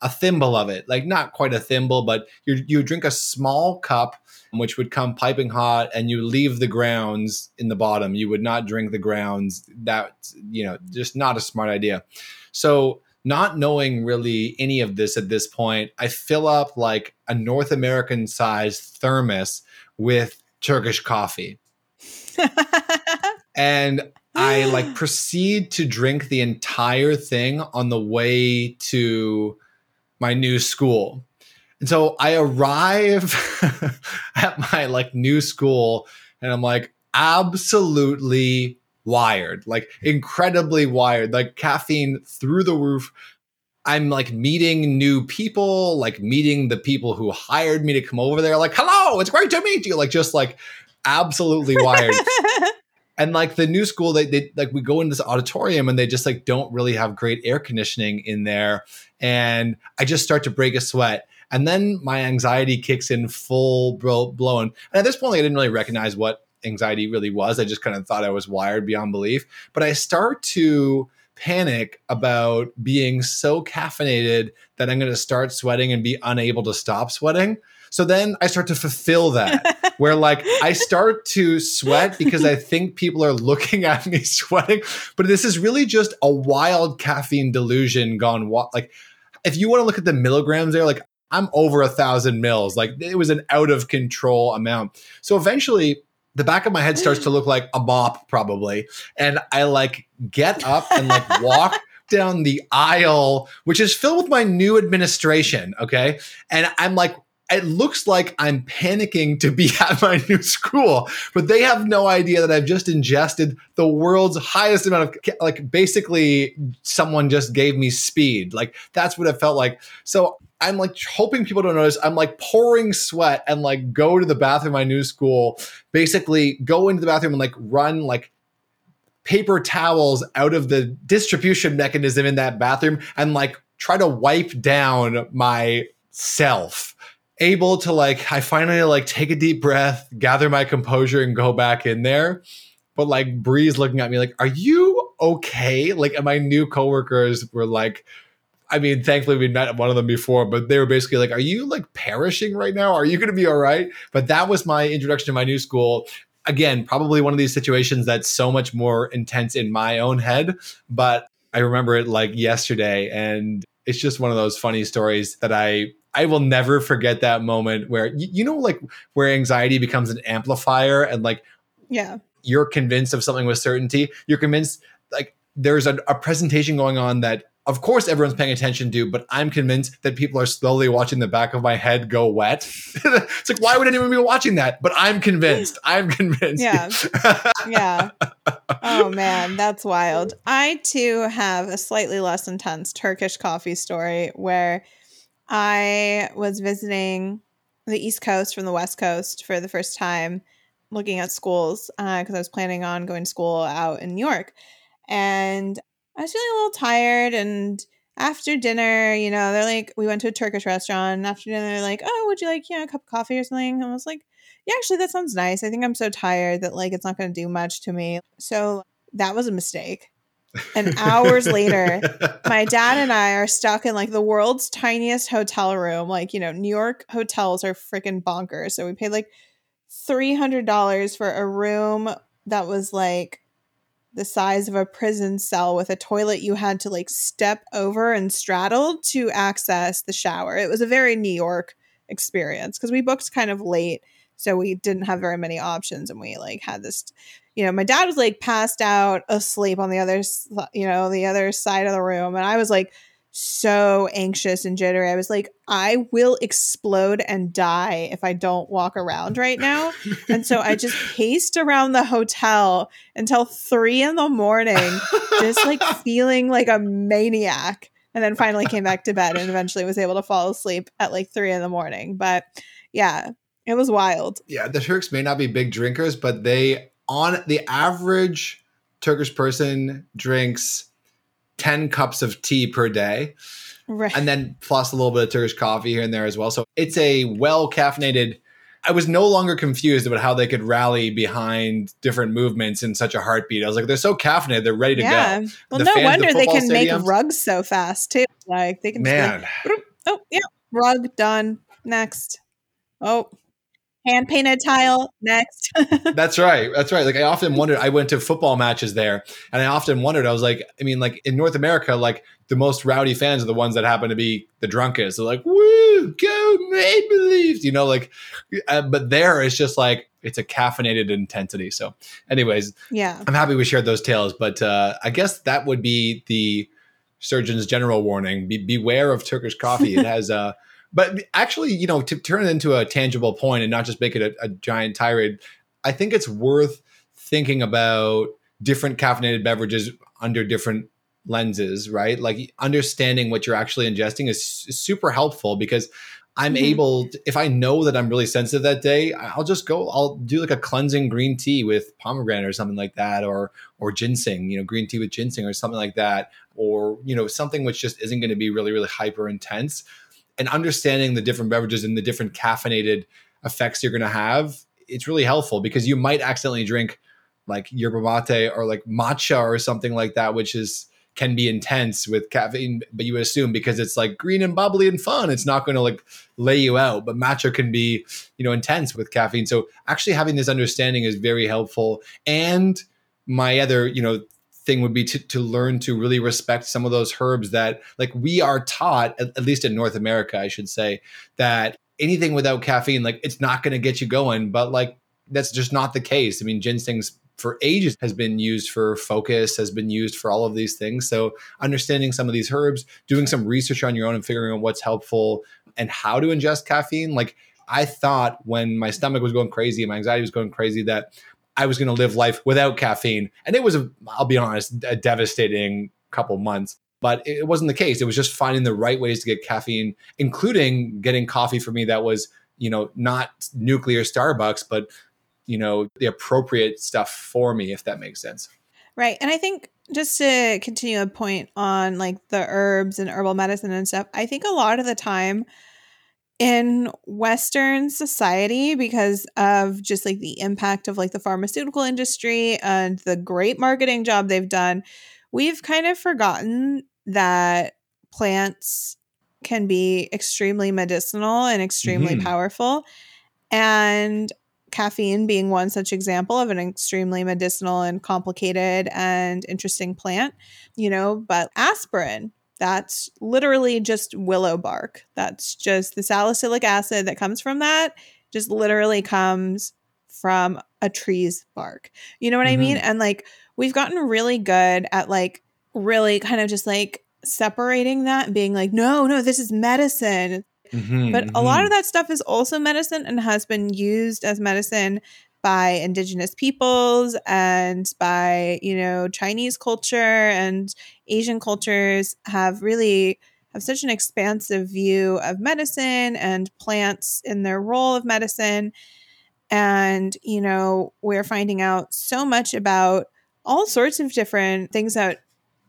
a thimble of it, like not quite a thimble, but you you drink a small cup, which would come piping hot, and you leave the grounds in the bottom. You would not drink the grounds. That you know, just not a smart idea. So, not knowing really any of this at this point, I fill up like a North American sized thermos with Turkish coffee, *laughs* and I like *gasps* proceed to drink the entire thing on the way to my new school. And so I arrive *laughs* at my like new school and I'm like absolutely wired, like incredibly wired, like caffeine through the roof. I'm like meeting new people, like meeting the people who hired me to come over there. Like, hello, it's great to meet you. Like, just like absolutely wired. *laughs* And like the new school they, they like we go in this auditorium and they just like don't really have great air conditioning in there. And i just start to break a sweat. And then my anxiety kicks in full bro- blown. And at this point like, i didn't really recognize what anxiety really was. I just kind of thought i was wired beyond belief. But i start to panic about being so caffeinated that i'm going to start sweating and be unable to stop sweating so then i start to fulfill that *laughs* where like I start to sweat because I think people are looking at me *laughs* sweating. But this is really just a wild caffeine delusion gone wa- like if you want to look at the milligrams there, like I'm over a thousand mils. Like it was an out of control amount. So eventually the back of my head starts to look like a mop, probably. And I like get up and like *laughs* walk down the aisle, which is filled with my new administration. Okay. And I'm like, it looks like I'm panicking to be *laughs* at my new school, but they have no idea that I've just ingested the world's highest amount of, like, basically, someone just gave me speed. Like, that's what it felt like. So I'm like hoping people don't notice. I'm like pouring sweat and like go to the bathroom, my new school, basically go into the bathroom and like run like paper towels out of the distribution mechanism in that bathroom and like try to wipe down myself able to like i finally like take a deep breath gather my composure and go back in there. But like bree's looking at me like are you okay? Like and my new coworkers were like i mean thankfully we met one of them before but they were basically like are you like perishing right now? Are you going to be all right? But that was my introduction to my new school. Again probably one of these situations that's so much more intense in my own head but i remember it like yesterday and it's just one of those funny stories that i I will never forget that moment where you, you know like where anxiety becomes an amplifier and like yeah. you're convinced of something with certainty. You're convinced like there's a, a presentation going on that of course everyone's paying attention to, but I'm convinced that people are slowly watching the back of my head go wet. *laughs* it's like, why would anyone be watching that? But I'm convinced. Mm. I'm convinced. Yeah. *laughs* yeah. Oh man, that's wild. I too have a slightly less intense Turkish coffee story where I was visiting the East Coast from the West Coast for the first time, looking at schools because uh, I was planning on going to school out in New York. And I was feeling a little tired and after dinner, you know, they're like, we went to a Turkish restaurant. And after dinner, they're like, oh, would you like, you know, a cup of coffee or something? And I was like, yeah, actually, that sounds nice. I think I'm so tired that like it's not going to do much to me. So that was a mistake. And hours later, *laughs* my dad and I are stuck in like the world's tiniest hotel room. Like, you know, New York hotels are freaking bonkers. So we paid like $300 for a room that was like the size of a prison cell with a toilet you had to like step over and straddle to access the shower. It was a very New York experience because we booked kind of late. So we didn't have very many options and we like had this you know, my dad was like passed out asleep on the other you know, the other side of the room and I was like so anxious and jittery. I was like, I will explode and die if I don't walk around right now. and so I just *laughs* paced around the hotel until three in the morning, just like *laughs* feeling like a maniac. And then finally came back to bed and eventually was able to fall asleep at like three in the morning. But yeah, it was wild. Yeah, the Turks may not be big drinkers, but they, on the average Turkish person, drinks 10 cups of tea per day. Right. And then plus a little bit of Turkish coffee here and there as well. So it's a well caffeinated. I was no longer confused about how they could rally behind different movements in such a heartbeat. I was like, they're so caffeinated, they're ready to yeah. go. Well, the no fans, wonder they can stadiums, make rugs so fast too. Like they can. Man. Like, oh yeah, rug done. Next. Oh, hand painted tile next. *laughs* that's right. That's right. Like I often wondered, I went to football matches there and I often wondered, I was like, I mean, like in North America, like the most rowdy fans are the ones that happen to be the drunkest. They're like, woo, go Maple Leafs, you know, like, uh, but there it's just like, it's a caffeinated intensity. So anyways, yeah, I'm happy we shared those tales, but uh, I guess that would be the surgeon's general warning. Be- beware of Turkish coffee. It *laughs* has, uh, but actually, you know, to turn it into a tangible point and not just make it a, a giant tirade, I think it's worth thinking about different caffeinated beverages under different lenses, right? Like understanding what you're actually ingesting is, is super helpful because I'm mm-hmm. able, to, if I know that I'm really sensitive that day, I'll just go, I'll do like a cleansing green tea with pomegranate or something like that, or or ginseng, you know, green tea with ginseng or something like that, or you know, something which just isn't going to be really, really hyper intense and understanding the different beverages and the different caffeinated effects you're going to have, it's really helpful because you might accidentally drink like yerba mate or like matcha or something like that, which is can be intense with caffeine, but you assume because it's like green and bubbly and fun, it's not going to like lay you out. But matcha can be, you know, intense with caffeine. So actually having this understanding is very helpful. And my other, you know, thing would be to, to learn to really respect some of those herbs that like we are taught at, at least in north america i should say that anything without caffeine like it's not going to get you going but like that's just not the case. I mean ginseng's for ages has been used for focus has been used for all of these things. So understanding some of these herbs doing some research on your own and figuring out what's helpful and how to ingest caffeine like I thought when my stomach was going crazy and my anxiety was going crazy that I was going to live life without caffeine. And it was, a, I'll be honest, a devastating couple months. But it wasn't the case. It was just finding the right ways to get caffeine, including getting coffee for me that was, you know, not nuclear Starbucks, but, you know, the appropriate stuff for me, if that makes sense. Right. And I think just to continue a point on like the herbs and herbal medicine and stuff, I think a lot of the time, in western society because of just like the impact of like the pharmaceutical industry and the great marketing job they've done we've kind of forgotten that plants can be extremely medicinal and extremely mm-hmm. powerful and caffeine being one such example of an extremely medicinal and complicated and interesting plant you know but aspirin that's literally just willow bark. That's just the salicylic acid that comes from that, just literally comes from a tree's bark. You know what mm-hmm. I mean? Mm-hmm. And like we've gotten really good at like really kind of just like separating that and being like, no, no, this is medicine. Mhm, But a lot of that stuff is also medicine and has been used as medicine by indigenous peoples and by, you know, Chinese culture and Asian cultures have really have such an expansive view of medicine and plants in their role of medicine. And, you know, we're finding out so much about all sorts of different things that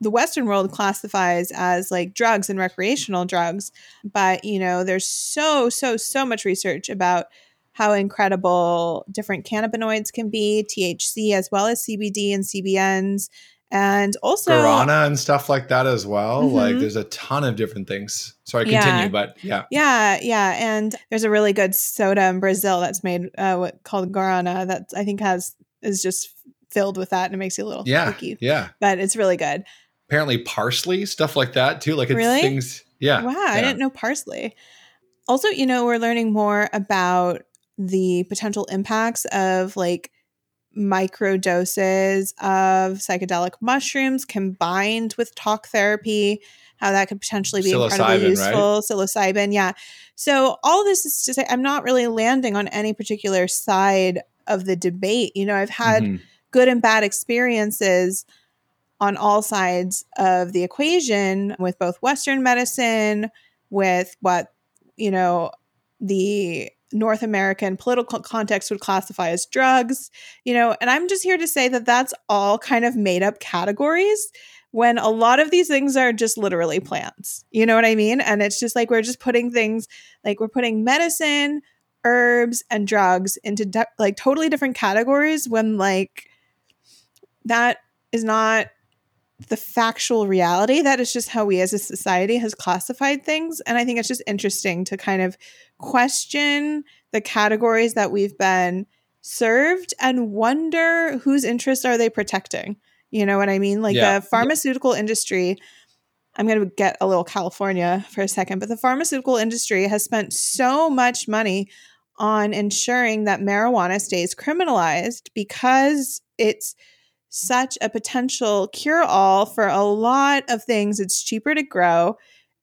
the Western world classifies as like drugs and recreational drugs. But, you know, there's so, so, so much research about how incredible different cannabinoids can be, THC as well as CBD and CBNs. And also, Guarana and stuff like that as well. Like Mhm. there's a ton of different things. Sorry, Yeah. continue, but yeah. Yeah, yeah, and there's a really good soda in Brazil that's made uh, what called guarana that I think has is just filled with that and it makes you a little Yeah. flaky, Yeah. but it's really good. Apparently parsley, stuff like that too. Like it's Really? things. Yeah. wow, I didn't know parsley. Also, you know, we're learning more about the potential impacts of like micro doses of psychedelic mushrooms combined with talk therapy, how that could potentially be incredibly Psilocybin, right? useful. Psilocybin, yeah. So all this is to say, I'm not really landing on any particular side of the debate. You know, I've had Mhm. good and bad experiences on all sides of the equation with both Western medicine, with what, you know, the North American political context would classify as drugs, you know, and I'm just here to say that that's all kind of made up categories when a lot of these things are just literally plants. You know what I mean? And it's just like we're just putting things like we're putting medicine, herbs, and drugs into de- like totally different categories when like that is not the factual reality. That is just how we as a society has classified things. And I think it's just interesting to kind of question the categories that we've been served and wonder whose interests are they protecting. You know what I mean? Like Yeah. the pharmaceutical industry. I'm going to get a little California for a second, but the pharmaceutical industry has spent so much money on ensuring that marijuana stays criminalized because it's such a potential cure all for a lot of things. It's cheaper to grow.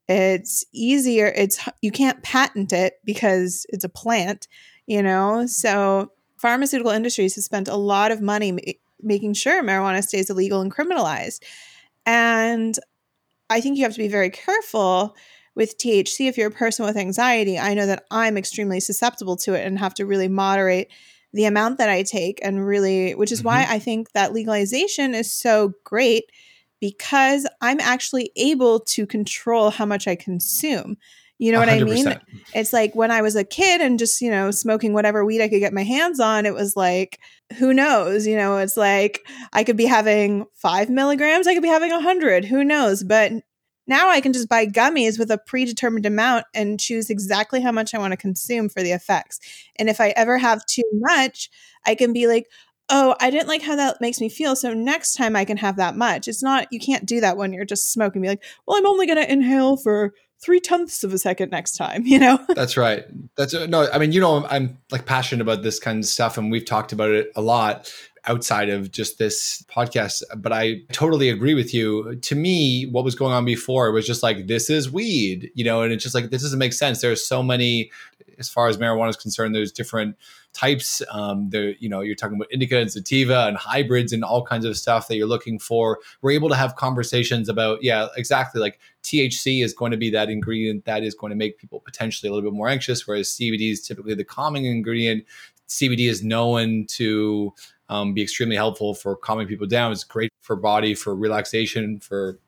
It's easier. It's you can't patent it because it's a plant, you know. So pharmaceutical industries have spent a lot of money ma- making sure marijuana stays illegal and criminalized. And I think you have to be very careful with THC if you're a person with anxiety. I know that I'm extremely susceptible to it and have to really moderate the amount that I take and really which is why I think that legalization is so great because I'm actually able to control how much I consume. You know what I mean? It's like when I was a kid and just, you know, smoking whatever weed I could get my hands on, it was like, who knows? You know, it's like I could be having five milligrams, I could be having a hundred, who knows? But now I can just buy gummies with a predetermined amount and choose exactly how much I want to consume for the effects. And if I ever have too much, I can be like, oh, I didn't like how that makes me feel. So next time I can have that much. It's not, you can't do that when you're just smoking. Be like, well, I'm only going to inhale for three tenths of a second next time, *laughs* you know? That's right. That's uh, no. I mean, you know, I'm, I'm like passionate about this kind of stuff, and we've talked about it a lot outside of just this podcast. But I totally agree with you. To me, what was going on before was just like this is weed, you know, and it's just like this doesn't make sense. There's so many, as far as marijuana is concerned. There's different types. Um, there, you know, you're talking about indica and sativa and hybrids and all kinds of stuff that you're looking for. We're able to have conversations about, yeah, exactly. Like THC is going to be that ingredient that is going to make people potentially a little bit more anxious, whereas CBD is typically the calming ingredient. CBD is known to um, be extremely helpful for calming people down. It's great for body, for relaxation, for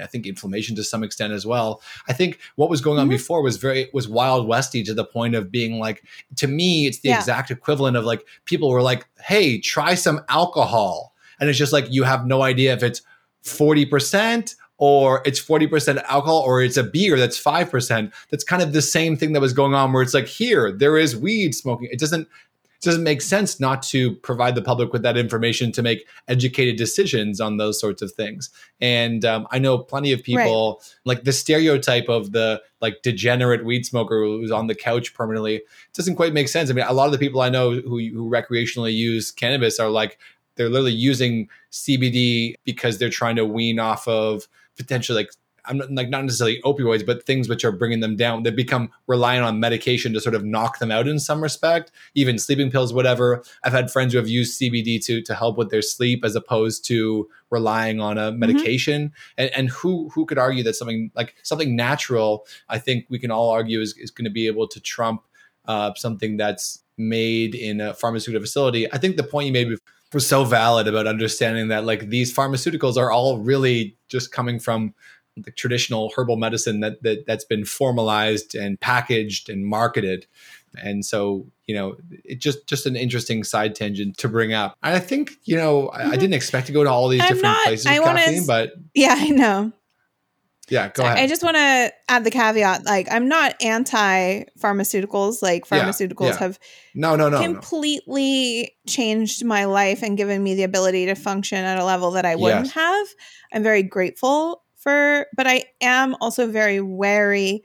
I think inflammation to some extent as well. I think what was going on Mhm. before was very was wild westy to the point of being like to me it's the Yeah. exact equivalent of like people were like, "Hey, try some alcohol." And it's just like you have no idea if it's 40% or it's 40% alcohol or it's a beer that's 5%. That's kind of the same thing that was going on where it's like here there is weed smoking. It doesn't doesn't make sense not to provide the public with that information to make educated decisions on those sorts of things. And um, I know plenty of people like the stereotype of the like degenerate weed smoker who's on the couch permanently doesn't quite make sense. I mean, a lot of the people I know who, who recreationally use cannabis are like they're literally using CBD because they're trying to wean off of potentially like I'm not, like not necessarily opioids, but things which are bringing them down. They become reliant on medication to sort of knock them out in some respect, even sleeping pills, whatever. I've had friends who have used CBD to to help with their sleep as opposed to relying on a medication. Mm-hmm. And, and who who could argue that something like something natural? I think we can all argue is, is going to be able to trump uh, something that's made in a pharmaceutical facility. I think the point you made was so valid about understanding that like these pharmaceuticals are all really just coming from the traditional herbal medicine that, that that's been formalized and packaged and marketed and so you know it just just an interesting side tangent to bring up i think you know mm-hmm. I, I, mm-hmm. didn't expect to go to all these I'm different not, places with caffeine but yeah i know yeah go ahead i just want to add the caveat like i'm not anti pharmaceuticals like pharmaceuticals yeah, yeah. have no no no completely no. changed my life and given me the ability to function at a level that i wouldn't yes. have i'm very grateful for, but I am also very wary.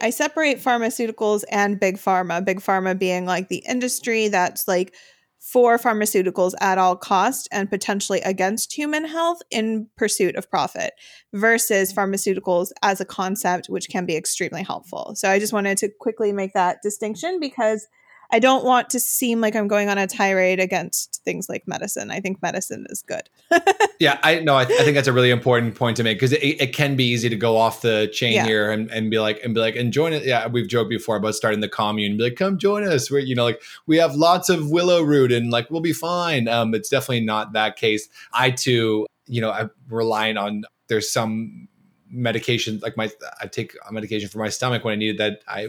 I separate pharmaceuticals and big pharma, big pharma being like the industry that's like for pharmaceuticals at all cost and potentially against human health in pursuit of profit versus pharmaceuticals as a concept which can be extremely helpful. So I just wanted to quickly make that distinction because I don't want to seem like I'm going on a tirade against things like medicine. I think medicine is good. *laughs* yeah, I know. I, I, think that's a really important point to make because it, it, can be easy to go off the chain yeah. here and, and be like and be like and join it. Yeah, we've joked before about starting the commune. Be like, come join us. We're you know like we have lots of willow root and like we'll be fine. Um, it's definitely not that case. I too, you know, I'm relying on. There's some medication like my I take a medication for my stomach when I needed that. I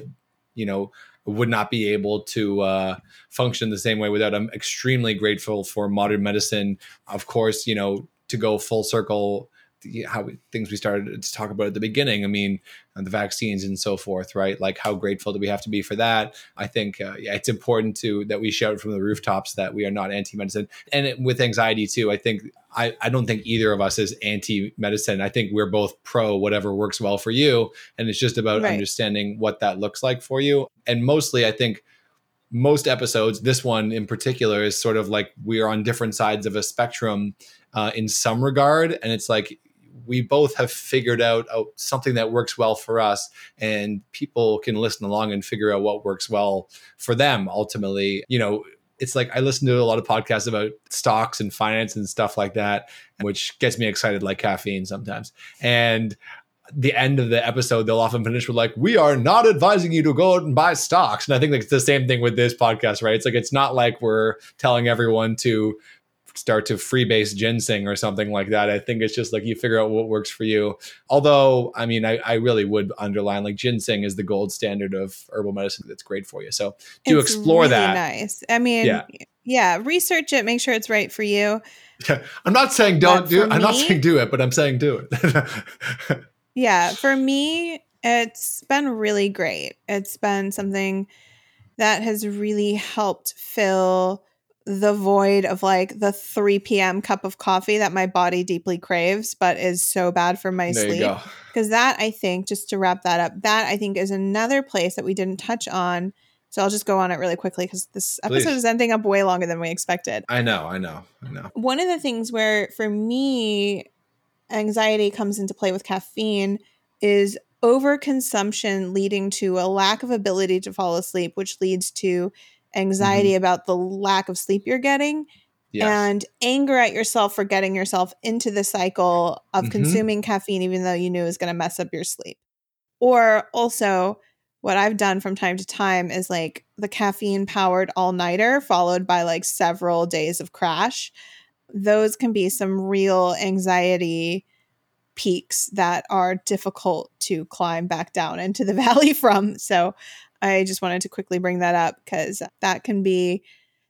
you know would not be able to uh, function the same way without. I'm extremely grateful for modern medicine. Of course, you know, to go full circle, how we, things we started to talk about at the beginning. I mean, uh, the vaccines and so forth, right? Like, how grateful do we have to be for that? I think uh, yeah, it's important to that we shout from the rooftops that we are not anti-medicine, and it, with anxiety too. I think I, I don't think either of us is anti-medicine. I think we're both pro whatever works well for you, and it's just about right. understanding what that looks like for you. And mostly, I think most episodes, this one in particular, is sort of like we are on different sides of a spectrum uh, in some regard, and it's like we both have figured out oh, something that works well for us and people can listen along and figure out what works well for them ultimately you know it's like I listen to a lot of podcasts about stocks and finance and stuff like that, which gets me excited like caffeine sometimes. And the end of the episode, they'll often finish with like, "We are not advising you to go out and buy stocks." And I think it's the same thing with this podcast, right? It's like it's not like we're telling everyone to start to freebase ginseng or something like that. I think it's just like you figure out what works for you. Although, I mean, I, I really would underline like ginseng is the gold standard of herbal medicine that's great for you. So to it's explore really that. Nice. I mean, yeah. yeah, research it, make sure it's right for you. Yeah. *laughs* I'm not saying don't but do it. I'm not saying do it, but I'm saying do it. *laughs* yeah. For me, it's been really great. It's been something that has really helped fill the void of like the 3 p.m. cup of coffee that my body deeply craves, but is so bad for my there sleep. Because *laughs* that, I think, just to wrap that up, that I think is another place that we didn't touch on. So I'll just go on it really quickly because this episode Please. is ending up way longer than we expected. I know, I know, I know. One of the things where, for me, anxiety comes into play with caffeine is overconsumption leading to a lack of ability to fall asleep, which leads to anxiety mm-hmm. about the lack of sleep you're getting yes. and anger at yourself for getting yourself into the cycle of mm-hmm. consuming caffeine even though you knew it was going to mess up your sleep or also what i've done from time to time is like the caffeine powered all-nighter followed by like several days of crash those can be some real anxiety peaks that are difficult to climb back down into the *laughs* valley from so I just wanted to quickly bring that up because that can be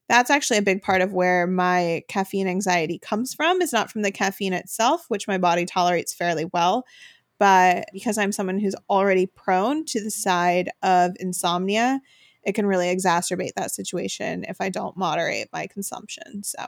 that's actually a big part of where my caffeine anxiety comes from. Is not from the caffeine itself which my body tolerates fairly well but because i'm someone who's already prone to the side of insomnia it can really exacerbate that situation if i don't moderate my consumption so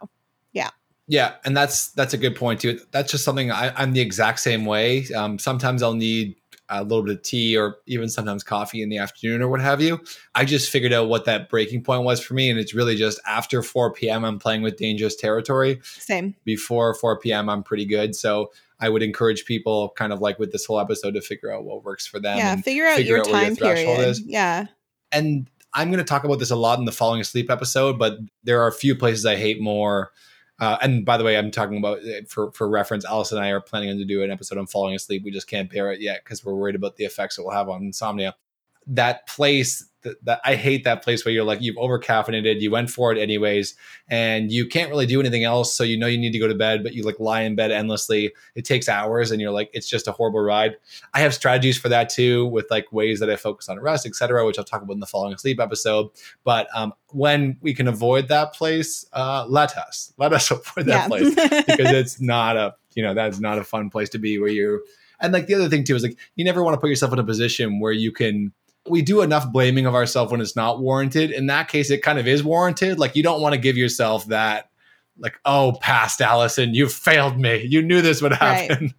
yeah. Yeah and that's that's a good point too. That's just something I, am the exact same way. Um, sometimes i'll need a little bit of tea or even sometimes coffee in the afternoon or what have you. I just figured out what that breaking point was for me. And it's really just after 4 p.m., I'm playing with dangerous territory. Same. Before 4 p.m., I'm pretty good. So I would encourage people, kind of like with this whole episode, to figure out what works for them. Yeah, figure out figure your out time your period. Is. Yeah. And I'm going to talk about this a lot in the falling asleep episode, but there are a few places I hate more uh, and by the way, I'm talking about uh, for for reference. Alice and I are planning on to do an episode on falling asleep. We just can't bear it yet because we're worried about the effects it will have on insomnia. That place that, that I hate that place where you're like you've over caffeinated, you went for it anyways, and you can't really do anything else. So you know you need to go to bed, but you like lie in bed endlessly. It takes hours, and you're like it's just a horrible ride. I have strategies for that too, with like ways that I focus on rest, etc., which I'll talk about in the falling asleep episode. But um, when we can avoid that place, uh, let us let us *laughs* avoid that yeah. place *laughs* because it's not a you know that's not a fun place to be where you and like the other thing too is like you never want to put yourself in a position where you can we do enough blaming of ourselves when it's not warranted. In that case, it kind of is warranted. Like you don't want to give yourself that, like, oh, past Allison, you failed me. You knew this would happen.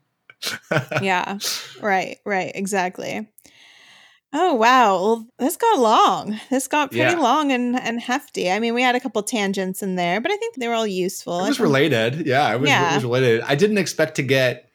Right. *laughs* yeah. Right. Right. Exactly. Oh wow. Well, this got long. This got pretty yeah. long and, and hefty. I mean, we had a couple tangents in there, but I think they were all useful. It was related. Yeah, it was, yeah. it was related. I didn't expect to get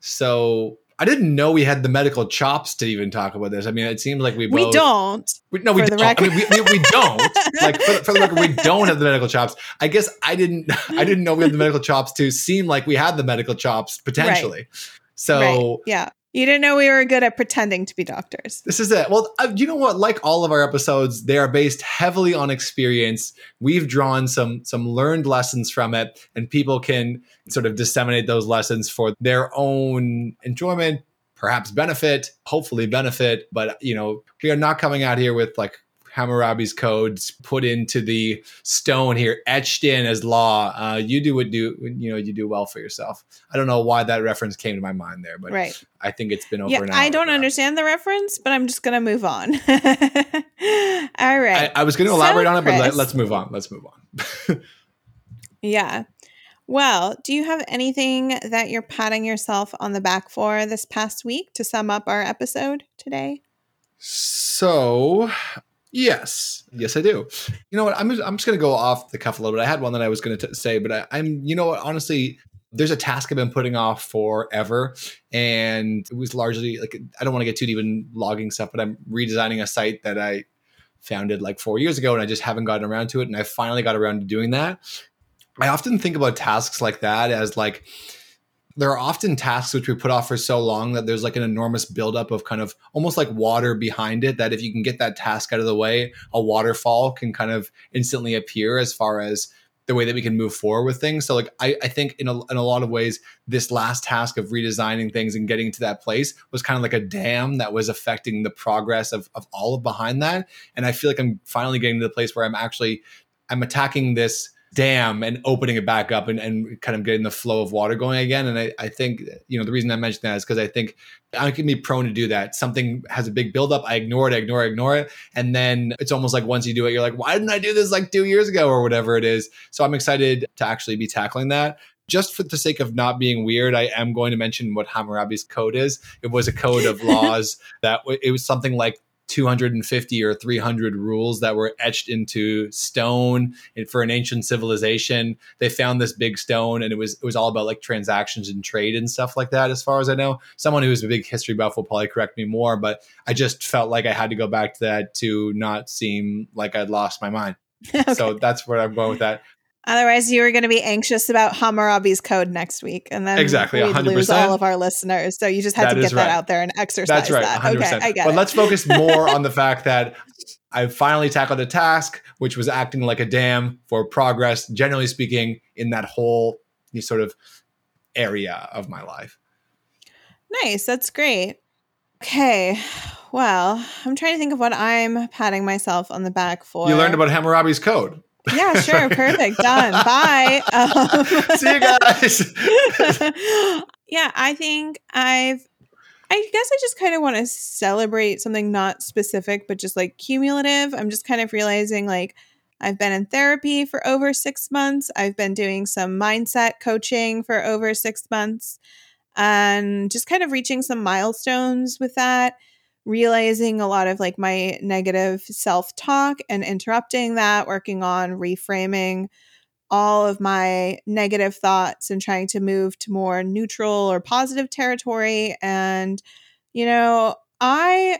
so I didn't know we had the medical chops to even talk about this. I mean, it seems like we both, we don't. We, no, we don't. I mean, we, we, we don't. like for, for, the record, we *laughs* don't have the medical chops. I guess I didn't. I didn't know we had the medical chops to seem like we had the medical chops potentially. Right. So right. yeah, you didn't know we were good at pretending to be doctors. This is it. Well, uh, you know what? Like all of our episodes, they are based heavily on experience. We've drawn some some learned lessons from it, and people can sort of disseminate those lessons for their own enjoyment, perhaps benefit, hopefully benefit. But you know, we are not coming out here with like Hammurabi's codes put into the stone here, etched in as law. Uh, you do what do you know you do well for yourself. I don't know why that reference came to my mind there, but right. I think it's been over. Yeah, I don't understand the reference, but I'm just gonna move on. *laughs* All right. I, I was going to elaborate so, on it, Chris, but let, let's move on. Let's move on. *laughs* yeah. Well, do you have anything that you're patting yourself on the back for this past week to sum up our episode today? So, Yes, yes, I do. You know what? I'm I'm just gonna go off the cuff a little bit. I had one that I was gonna say, but I, I'm you know what? Honestly, there's a task I've been putting off forever, and it was largely like I don't want to get too deep in logging stuff, but I'm redesigning a site that I founded like four years ago, and I just haven't gotten around to it, and I finally got around to doing that. I often think about tasks like that as like there are often tasks which we put off for so long that there's like an enormous buildup of kind of almost like water behind it. That if you can get that task out of the way, a waterfall can kind of instantly appear as far as the way that we can move forward with things. So like I, I think in a, in a lot of ways, this last task of redesigning things and getting to that place was kind of like a dam that was affecting the progress of, of all of behind that. And I feel like I'm finally getting to the place where I'm actually I'm attacking this dam and opening it back up and, and kind of getting the flow of water going again. And I, I think, you know, the reason I mentioned that is because I think I can be prone to do that. Something has a big buildup, I ignore it, I ignore it, ignore it. And then it's almost like once you do it, you're like, why didn't I do this like two years ago or whatever it is? So I'm excited to actually be tackling that just for the sake of not being weird, I am going to mention what Hammurabi's code is. It was a code of *laughs* laws that it was something like 250 or 300 rules that were etched into stone and for an ancient civilization. They found this big stone and it was it was all about like transactions and trade and stuff like that as far as i know. Someone who's a big history buff will probably correct me more but i just felt like i had to go back to that to not seem like i'd lost my mind. *laughs* Okay. so that's where i'm going with that Otherwise, you were going to be anxious about Hammurabi's code next week, and then exactly we'd 100%. lose all of our listeners. So you just had that to get right. that out there and exercise That's right, that. 100%. Okay, I get but it. let's focus more *laughs* on the fact that I finally tackled a task which was acting like a dam for progress, generally speaking, in that whole sort of area of my life. Nice. That's great. Okay. Well, I'm trying to think of what I'm patting myself on the back for. You learned about Hammurabi's code. Yeah, sure. Perfect. Done. Bye. *laughs* Um, See you guys. *laughs* yeah, I think I've, I guess I just kind of want to celebrate something not specific, but just like cumulative. I'm just kind of realizing like I've been in therapy for over six months. I've been doing some mindset coaching for over six months. and just kind of reaching some milestones with that realizing a lot of like my negative self talk and interrupting that, working on reframing all of my negative thoughts and trying to move to more neutral or positive territory. And, you know, I,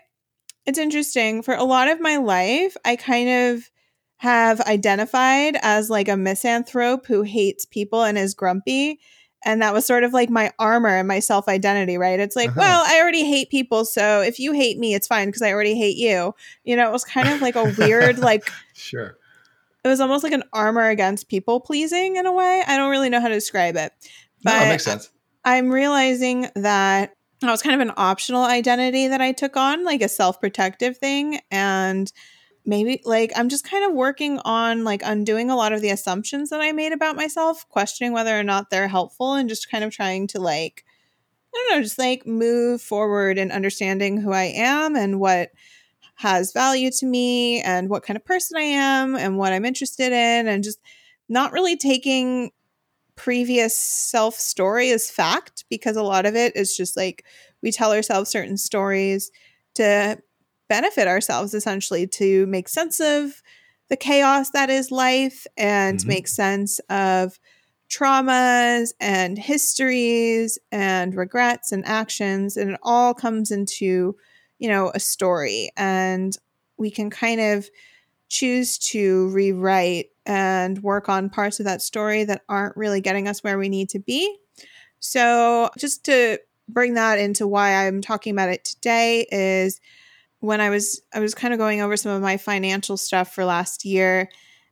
it's interesting for a lot of my life, I kind of have identified as like a misanthrope who hates people and is grumpy and that was sort of like my armor and my self identity right? It's like uh-huh. well i already hate people so if you hate me it's fine because i already hate you. You know it was kind of like a weird *laughs* like sure. it was almost like an armor against people pleasing in a way. I don't really know how to describe it but no, it makes sense. I'm realizing that that was kind of an optional identity that i took on like a self-protective thing and maybe like I'm just kind of working on like undoing a lot of the assumptions that I made about myself, questioning whether or not they're helpful and just kind of trying to like I don't know, just like move forward and understanding who I am and what has value to me and what kind of person I am and what I'm interested in and just not really taking previous self story as fact because a lot of it is just like we tell ourselves certain stories to benefit ourselves essentially to make sense of the chaos that is life and mm-hmm. make sense of traumas and histories and regrets and actions and it all comes into you know a story and we can kind of choose to rewrite and work on parts of that story that aren't really getting us where we need to be so just to bring that into why i'm talking about it today is when I was I was kind of going over some of my financial stuff for last year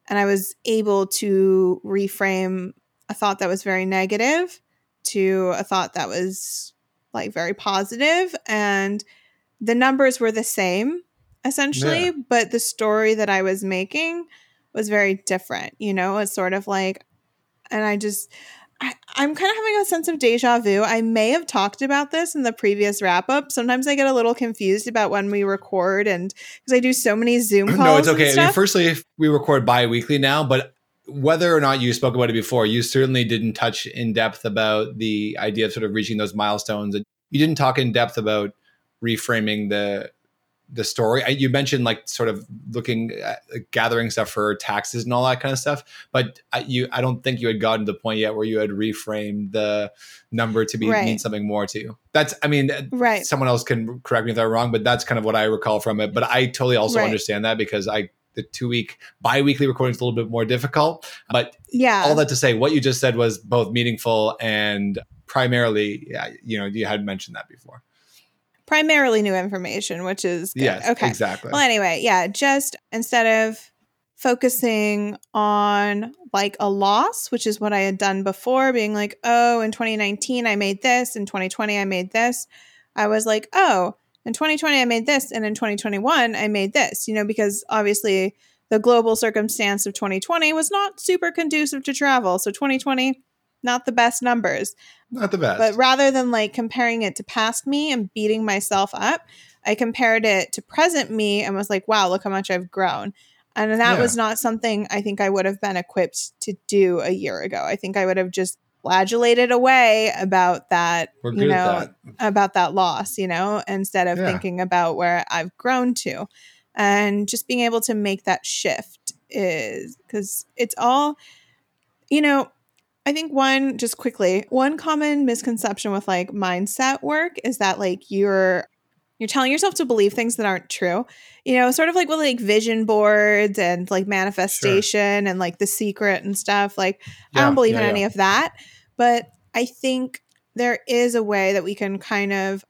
and I was able to reframe a thought that was very negative to a thought that was like very positive and the numbers were the same essentially yeah. but the story that I was making was very different you know it's sort of like and I just I, am kind of having a sense of deja vu. I may have talked about this in the previous wrap up. Sometimes I get a little confused about when we record, and because I do so many Zoom calls. *clears throat* No, it's okay. I mean, firstly, we record bi weekly now, but whether or not you spoke about it before, you certainly didn't touch in depth about the idea of sort of reaching those milestones. You didn't talk in depth about reframing the the story. I, you mentioned like sort of looking at gathering stuff for taxes and all that kind of stuff, but I, you I don't think you had gotten to the point yet where you had reframed the number to be right. mean something more to you. That's I mean, uh, right. Someone else can correct me if I'm wrong, but that's kind of what I recall from it. But I totally also right. understand that because I the two week bi-weekly recording is a little bit more difficult. But yeah, all that to say, what you just said was both meaningful and primarily, yeah, you know, you had mentioned that before primarily new information, which is good. Yes, okay. Exactly. Well, anyway, yeah, just instead of focusing on like a loss, which is what I had done before, being like, oh, in 2019, I made this, in 2020, I made this. I was like, oh, in 2020, I made this, and in 2021, I made this, you know, because obviously the global circumstance of 2020 was not super conducive to travel. So 2020, not the best numbers. Not the best. But rather than like comparing it to past me and beating myself up, I compared it to present me and was like, wow, look how much I've grown. And that yeah. was not something I think I would have been equipped to do a year ago. I think I would have just flagellated away about that, you know, that. about that loss, you know, instead of yeah. thinking about where I've grown to. And just being able to make that shift is because it's all, you know, I think one just quickly, one common misconception with like mindset work is that like you're you're telling yourself to believe things that aren't true. You know, sort of like with like vision boards and like manifestation sure. and like the secret and stuff. Like yeah, I don't believe yeah, in yeah. any of that, but I think there is a way that we can kind of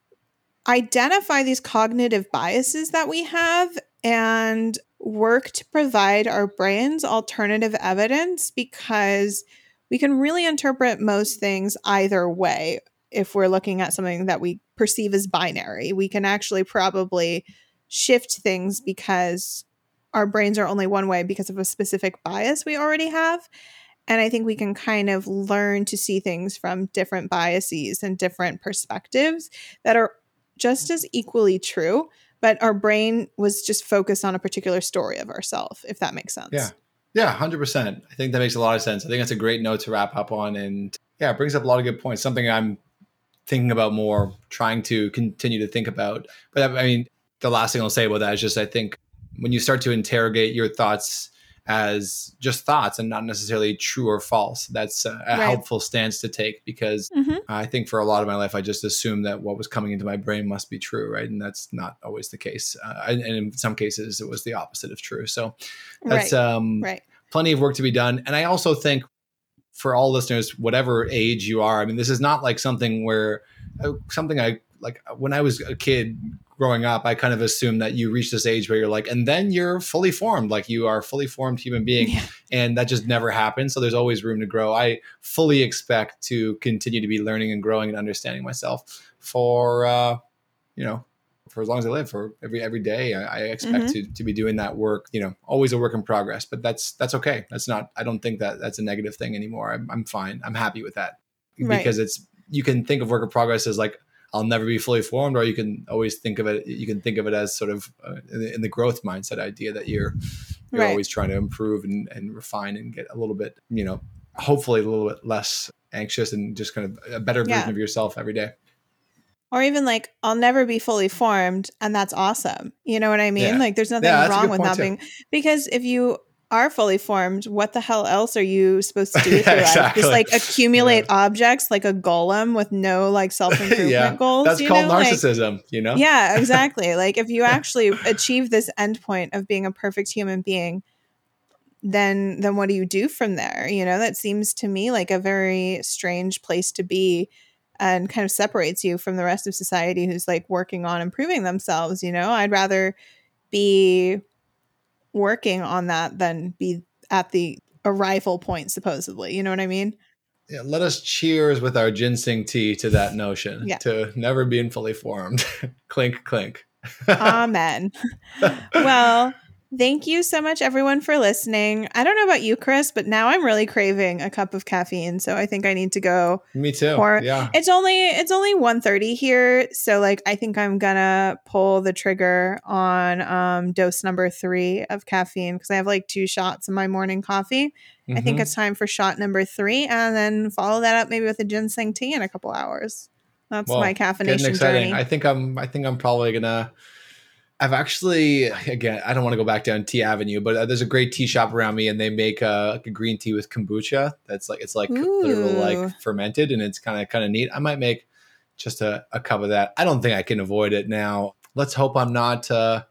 identify these cognitive biases that we have and work to provide our brains alternative evidence because we can really interpret most things either way if we're looking at something that we perceive as binary. We can actually probably shift things because our brains are only one way because of a specific bias we already have. And I think we can kind of learn to see things from different biases and different perspectives that are just as equally true, but our brain was just focused on a particular story of ourselves, if that makes sense. Yeah. Yeah, hundred percent. I think that makes a lot of sense. I think that's a great note to wrap up on, and yeah, it brings up a lot of good points. Something I'm thinking about more, trying to continue to think about. But I mean, the last thing I'll say about that is just I think when you start to interrogate your thoughts as just thoughts and not necessarily true or false. That's a, a right. helpful stance to take because mm-hmm. I think for a lot of my life, I just assumed that what was coming into my brain must be true, right? And that's not always the case. Uh, and in some cases, it was the opposite of true. So that's right. Um, right. plenty of work to be done. And I also think for all listeners, whatever age you are, I mean, this is not like something where uh, something I like when I was a kid growing up, I kind of assumed that you reach this age where you're like, and then you're fully formed, like you are a fully formed human being. Yeah. And that just never happens. So there's always room to grow. I fully expect to continue to be learning and growing and understanding myself for, uh, you know, for as long as I live, for every every day, I, I expect mm-hmm. to to be doing that work. You know, always a work in progress, but that's that's okay. That's not. I don't think that that's a negative thing anymore. I'm, I'm fine. I'm happy with that right. because it's you can think of work in progress as like I'll never be fully formed, or you can always think of it. You can think of it as sort of uh, in, the, in, the, growth mindset idea that you're you're right. always trying to improve and, and refine and get a little bit, you know, hopefully a little bit less anxious and just kind of a better version yeah. of yourself every day. Or even like, I'll never be fully formed, and that's awesome. You know what I mean? Yeah. Like, there's nothing yeah, wrong with not being because if you are fully formed, what the hell else are you supposed to do with *laughs* your exactly. life? Just like accumulate yeah. objects like a golem with no like *laughs* self improvement yeah. goals. That's called know? narcissism, like, you know? Yeah, exactly. *laughs* like if you actually achieve this endpoint of being a perfect human being, then then what do you do from there? You know, that seems to me like a very strange place to be and kind of separates you from the rest of society who's like working on improving themselves, you know? I'd rather be working on that than be at the arrival point supposedly you know what i mean? Yeah, let us cheers with our ginseng tea to that notion yeah. to never being fully formed. *laughs* Clink clink. *laughs* Amen. *laughs* Well Thank you so much, everyone, for listening. I don't know about you, Chris, but now I'm really craving a cup of caffeine, so I think I need to go. Me too. Pour. Yeah. It's only it's only 1.30 here, so like I think I'm gonna pull the trigger on um, dose number three of caffeine because I have like two shots in my morning coffee. Mm-hmm. I think mm-hmm. it's time for shot number three, and then follow that up maybe with a ginseng tea in a couple hours. That's well, my caffeination journey. I think I'm I think I'm probably gonna I've actually, again, I don't want to go back down Tea Avenue, but uh, there's a great tea shop around me, and they make uh, like a green tea with kombucha. That's like it's like literal like fermented, and it's kind of kind of neat. I might make just a, a cup of that. I don't think I can avoid it now. Let's hope I'm not uh,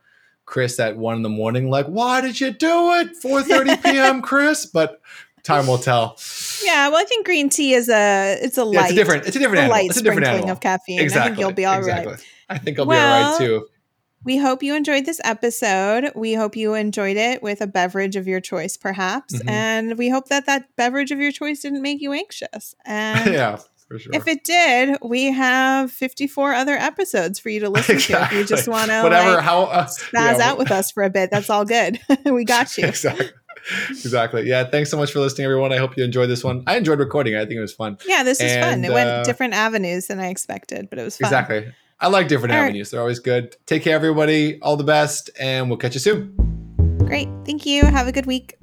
Chris at one in the morning. Like, why did you do it? 4:30 *laughs* p.m. Chris, but time will tell. Yeah, well, I think green tea is a it's a light. Yeah, it's a different. It's a different animal. It's a different animal of caffeine. Exactly. I think you'll be all exactly. right. I think I'll well, be all right too. We hope you enjoyed this episode. We hope you enjoyed it with a beverage of your choice, perhaps. Mm-hmm. And we hope that that beverage of your choice didn't make you anxious. And *laughs* yeah. Sure. If it did, we have 54 other episodes for you to listen exactly. to. If you just want to whatever like, how uh, yeah. out with us for a bit, that's all good. *laughs* we got you. Exactly. Exactly. Yeah. Thanks so much for listening, everyone. I hope you enjoyed this one. I enjoyed recording. I think it was fun. Yeah, this was fun. It uh, went different avenues than I expected, but it was fun. Exactly. I like different All avenues. Right. They're always good. Take care, everybody. All the best, and we'll catch you soon. Great. Thank you. Have a good week.